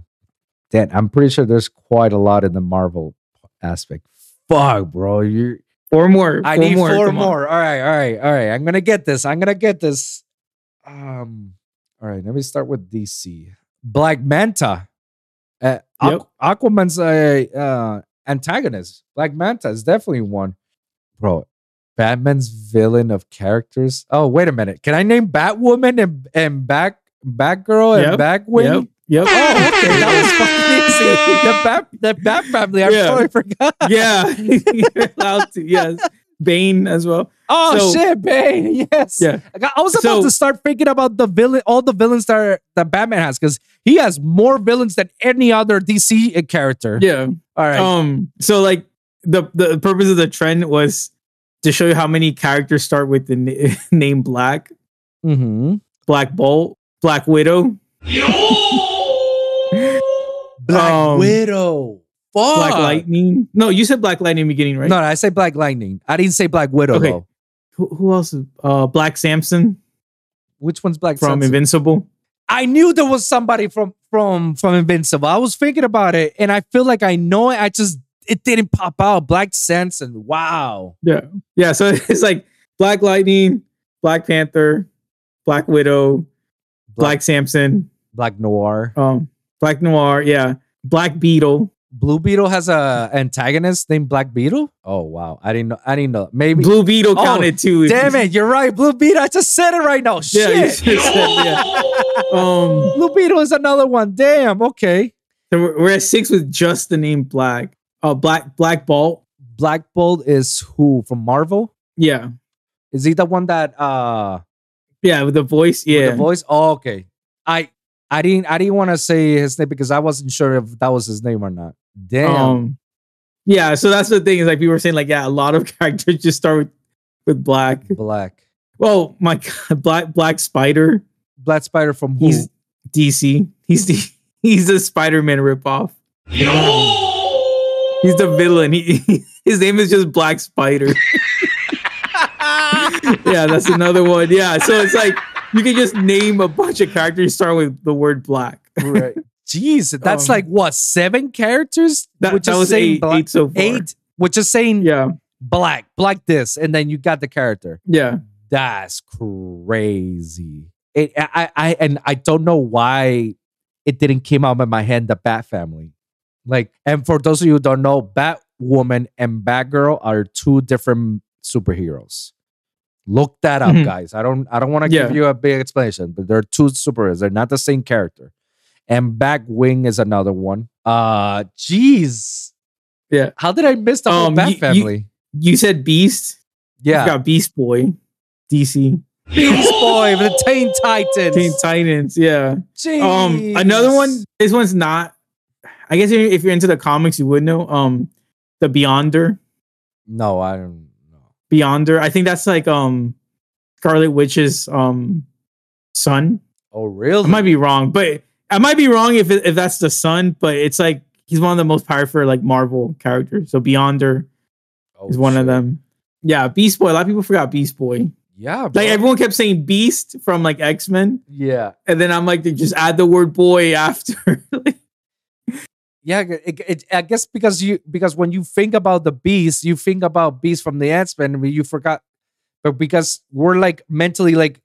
Dan, I'm pretty sure there's quite a lot in the Marvel aspect. Fuck, bro, you Four more. I four need more. four come on. more. All right, all right, all right. I'm gonna get this. I'm gonna get this. Um, all right. Let me start with DC. Black Manta. Uh, Aqu- Yep. Aquaman's a uh, antagonist. Black Manta is definitely one, bro. Batman's villain of characters. Oh, wait a minute. Can I name Batwoman and and Bat Batgirl and Yep, Batwing? Yep. Yep. Oh, okay. That was fucking easy. The Bat, the Bat family. I Yeah. totally forgot. yeah. You're allowed to. Yes. Bane as well. Oh So- shit, Bane! Yes. Yeah. I got- I was about So- to start thinking about the villain, all the villains that are, that Batman has, because he has more villains than any other DC character. Yeah. All right. Um. So like the the purpose of the trend was to show you how many characters start with the na- *laughs* name Black, mm-hmm. Black Bolt, Black Widow, *laughs* Black Um, Widow. Fuck. Black Lightning. No, you said Black Lightning beginning, right? No, no, I say Black Lightning. I didn't say Black Widow Okay. though. Who, who else? is- Uh, Black Samson Which one's Black from Samson? Invincible. I knew there was somebody from from from Invincible. I was thinking about it, and I feel like I know it. I just it didn't pop out. Black Samson. Wow. Yeah. Yeah. So *laughs* it's like Black Lightning, Black Panther, Black Widow, Black Samson, Black Noir. um, Black Noir. Yeah. Black Beetle. Blue Beetle has a antagonist named Black Beetle. Oh wow, I didn't know. I didn't know. Maybe. Blue Beetle Oh, counted too. Damn it, you're right. Blue Beetle. I just said it right now. Yeah, Shit. said, yeah. *laughs* Um, Blue Beetle is another one. Damn. Okay. so we're, at six with just the name Black. Uh, Black Black Bolt. Black Bolt is who from Marvel? Yeah, Is he the one that uh yeah, with the voice. with Yeah, the voice? Oh, okay. I I didn't I didn't want to say his name because I wasn't sure if that was his name or not. Damn. Um, yeah. So that's the thing is like people were saying like yeah, a lot of *laughs* characters just start with, with Black. Black. Well, my God, *laughs* Black Black Spider. Black Spider from who? He's DC. *laughs* He's the he's a Spider Man ripoff. He's the villain. He, his name is just Black Spider. yeah, that's another one. Yeah, so it's like you can just name a bunch of characters starting with the word black. right. Jeez, that's Um, like what seven characters? That, Which that is was saying eight, black- eight so far. Eight, which is saying Yeah, black, black this, and then you got the character. yeah. That's crazy. It, I, I, and I don't know why it didn't came out of my head. The Bat Family, like, and for those of you who don't know, Batwoman and Batgirl are two different superheroes. Look that up, Mhm. guys. I don't, I don't want to Yeah. give you a big explanation, but they're two superheroes. They're not the same character. And Batwing is another one. Uh, jeez. Yeah. How did I miss the whole Um, Bat you- you- Family? You said Beast. yeah. You got Beast Boy, DC, Beast Boy, the Teen Titans. Teen Titans. Yeah. Um, another one. This one's not. I guess if if you're into the comics, you would know. Um, the Beyonder. No, I don't know. Beyonder. I think that's like um, Scarlet Witch's um, son. Oh, really? I might be wrong, but I might be wrong if it, if that's the son. But it's like he's one of the most powerful like Marvel characters. So Beyonder Oh, is one of them. Yeah, Beast Boy. A lot of people forgot Beast Boy. Yeah, bro. Like everyone kept saying Beast from like X Men, yeah, and then I'm like, they just add the word boy after. *laughs* yeah. It, it, I guess because you because when you think about the Beast, you think about Beast from the Ant Man. You forgot, but because we're like mentally like,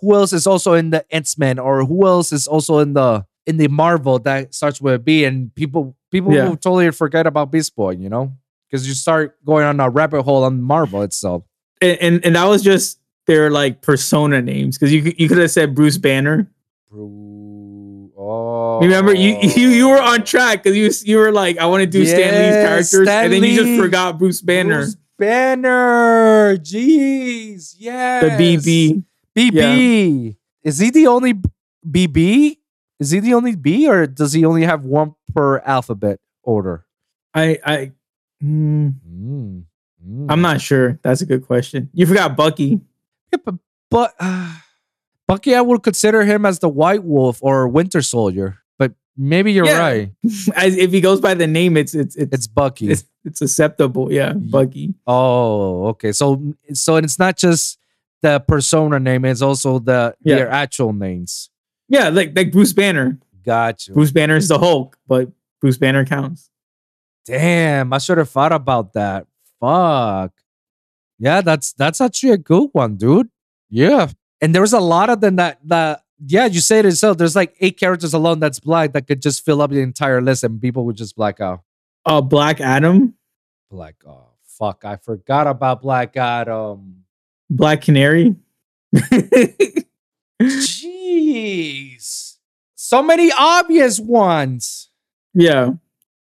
who else is also in the Ant Man or who else is also in the in the Marvel that starts with a B, and people people Yeah. will totally forget about Beast Boy. You know, because you start going on a rabbit hole on Marvel itself. and, and and that was just their like persona names because you could- you could have said Bruce Banner. Bro, oh, Remember you oh. you you were on track because you you were like I want to do Stan Lee's characters Stan and then you just forgot Bruce Banner, Bruce Banner. Jeez. Yeah. the BB. BB. Is he the only BB? Is he the only B or does he only have one per alphabet order? I I mm, Mm, mm. I'm not sure. That's a good question. You forgot Bucky. Yeah, but, but uh, Bucky, I would consider him as the White Wolf or Winter Soldier. But maybe you're Yeah. right. *laughs* As if he goes by the name, it's it's it's It's Bucky. it's, it's acceptable. Yeah, Bucky. Oh, okay. So so it's not just the persona name; it's also the Yeah. their actual names. Yeah, like like Bruce Banner. Gotcha. Bruce Banner is the Hulk, but Bruce Banner counts. Damn, I should have thought about that. Fuck. Yeah, that's that's actually a good one, dude. Yeah, and there was a lot of them that that. Yeah, you say it yourself. There's like eight characters alone that's black that could just fill up the entire list, and people would just black out. Uh, Black Adam, Black. Oh, fuck! I forgot about Black Adam. Black Canary. *laughs* Jeez, so many obvious ones. yeah,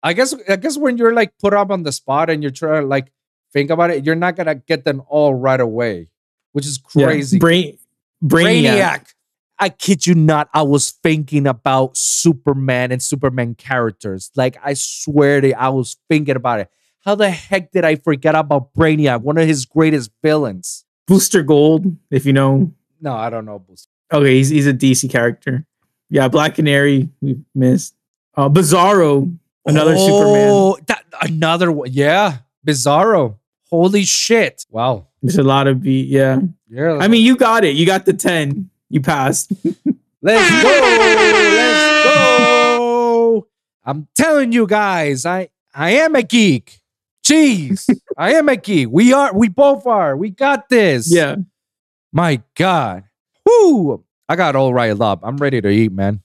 I guess I guess when you're like put up on the spot and you're trying to like think about it, you're not gonna get them all right away, which is yeah. crazy. Brain, Brainiac. I kid you not. I was thinking about Superman and Superman characters. Like I swear to you, I was thinking about it. How the heck did I forget about Brainiac, one of his greatest villains? Booster Gold, if you know. No, I don't know. Booster. Okay, he's he's a DC character. Yeah, Black Canary, we missed. Uh, Bizarro, another Superman. Oh, that another one. Yeah, Bizarro. Holy shit! Wow. There's a lot of B. Yeah, Yeah. I mean, you got it. You got the ten. You passed. *laughs* Let's go. Let's go. I'm telling you guys, I I am a geek. Jeez. *laughs* I am a geek. We are we both are. We got this. yeah, My God. Whoo. I got all right up. I'm ready to eat, man.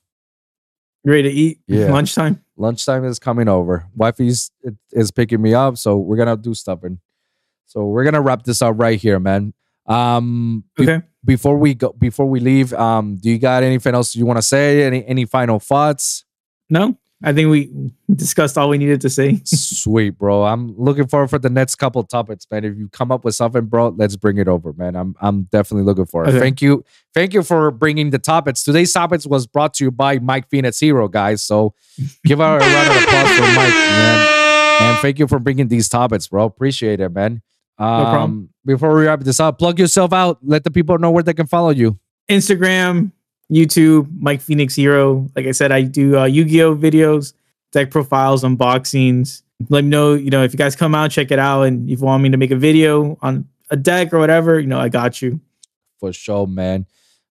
ready to eat. *laughs* Yeah. Lunchtime. Lunchtime is coming over. Wifey's is picking me up, so we're gonna do stuffing. So we're gonna wrap this up right here, man. Um be- Okay. before we go before we leave, um, do you got anything else you want to say? Any any final thoughts? No, I think we discussed all we needed to say. *laughs* Sweet, bro. I'm looking forward for the next couple topics, man. If you come up with something, bro, let's bring it over, man. I'm I'm definitely looking for it. Okay. Thank you, thank you for bringing the topics. Today's topics was brought to you by Mike Phoenix Hero, guys. So *laughs* give our a round of applause for Mike, man. And thank you for bringing these topics, bro. Appreciate it, man. Um, problem. Before we wrap this up, plug yourself out. Let the people know where they can follow you. Instagram, YouTube, Mike Phoenix Hero. Like I said, I do uh, Yu-Gi-Oh videos, deck profiles, unboxings. Let me know, you know, if you guys come out, check it out, and if you want me to make a video on a deck or whatever, you know, I got you. for sure, man.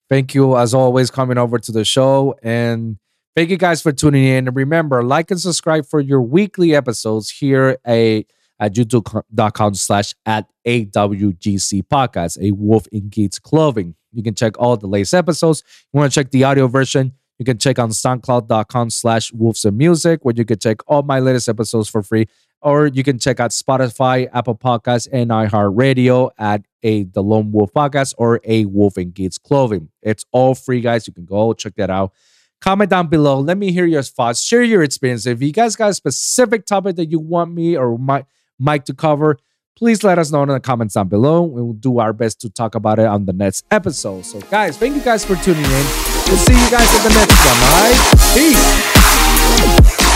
Thank you as always coming over to the show and thank you guys for tuning in. And remember, like and subscribe for your weekly episodes here a, at youtube.com slash at AWGC podcast, a wolf in Gates clothing. You can check all the latest episodes. You want to check the audio version? You can check on soundcloud.com slash wolves of music, where you can check all my latest episodes for free. Or you can check out Spotify, Apple Podcasts, and iHeartRadio at a The Lone Wolf Podcast or a Wolf and Gates Clothing. It's all free, guys. You can go check that out. Comment down below. Let me hear your thoughts. Share your experience. If you guys got a specific topic that you want me or Mike, Mike to cover, please let us know in the comments down below. We will do our best to talk about it on the next episode. So, guys, thank you guys for tuning in. We'll see you guys in the next one. All right, peace.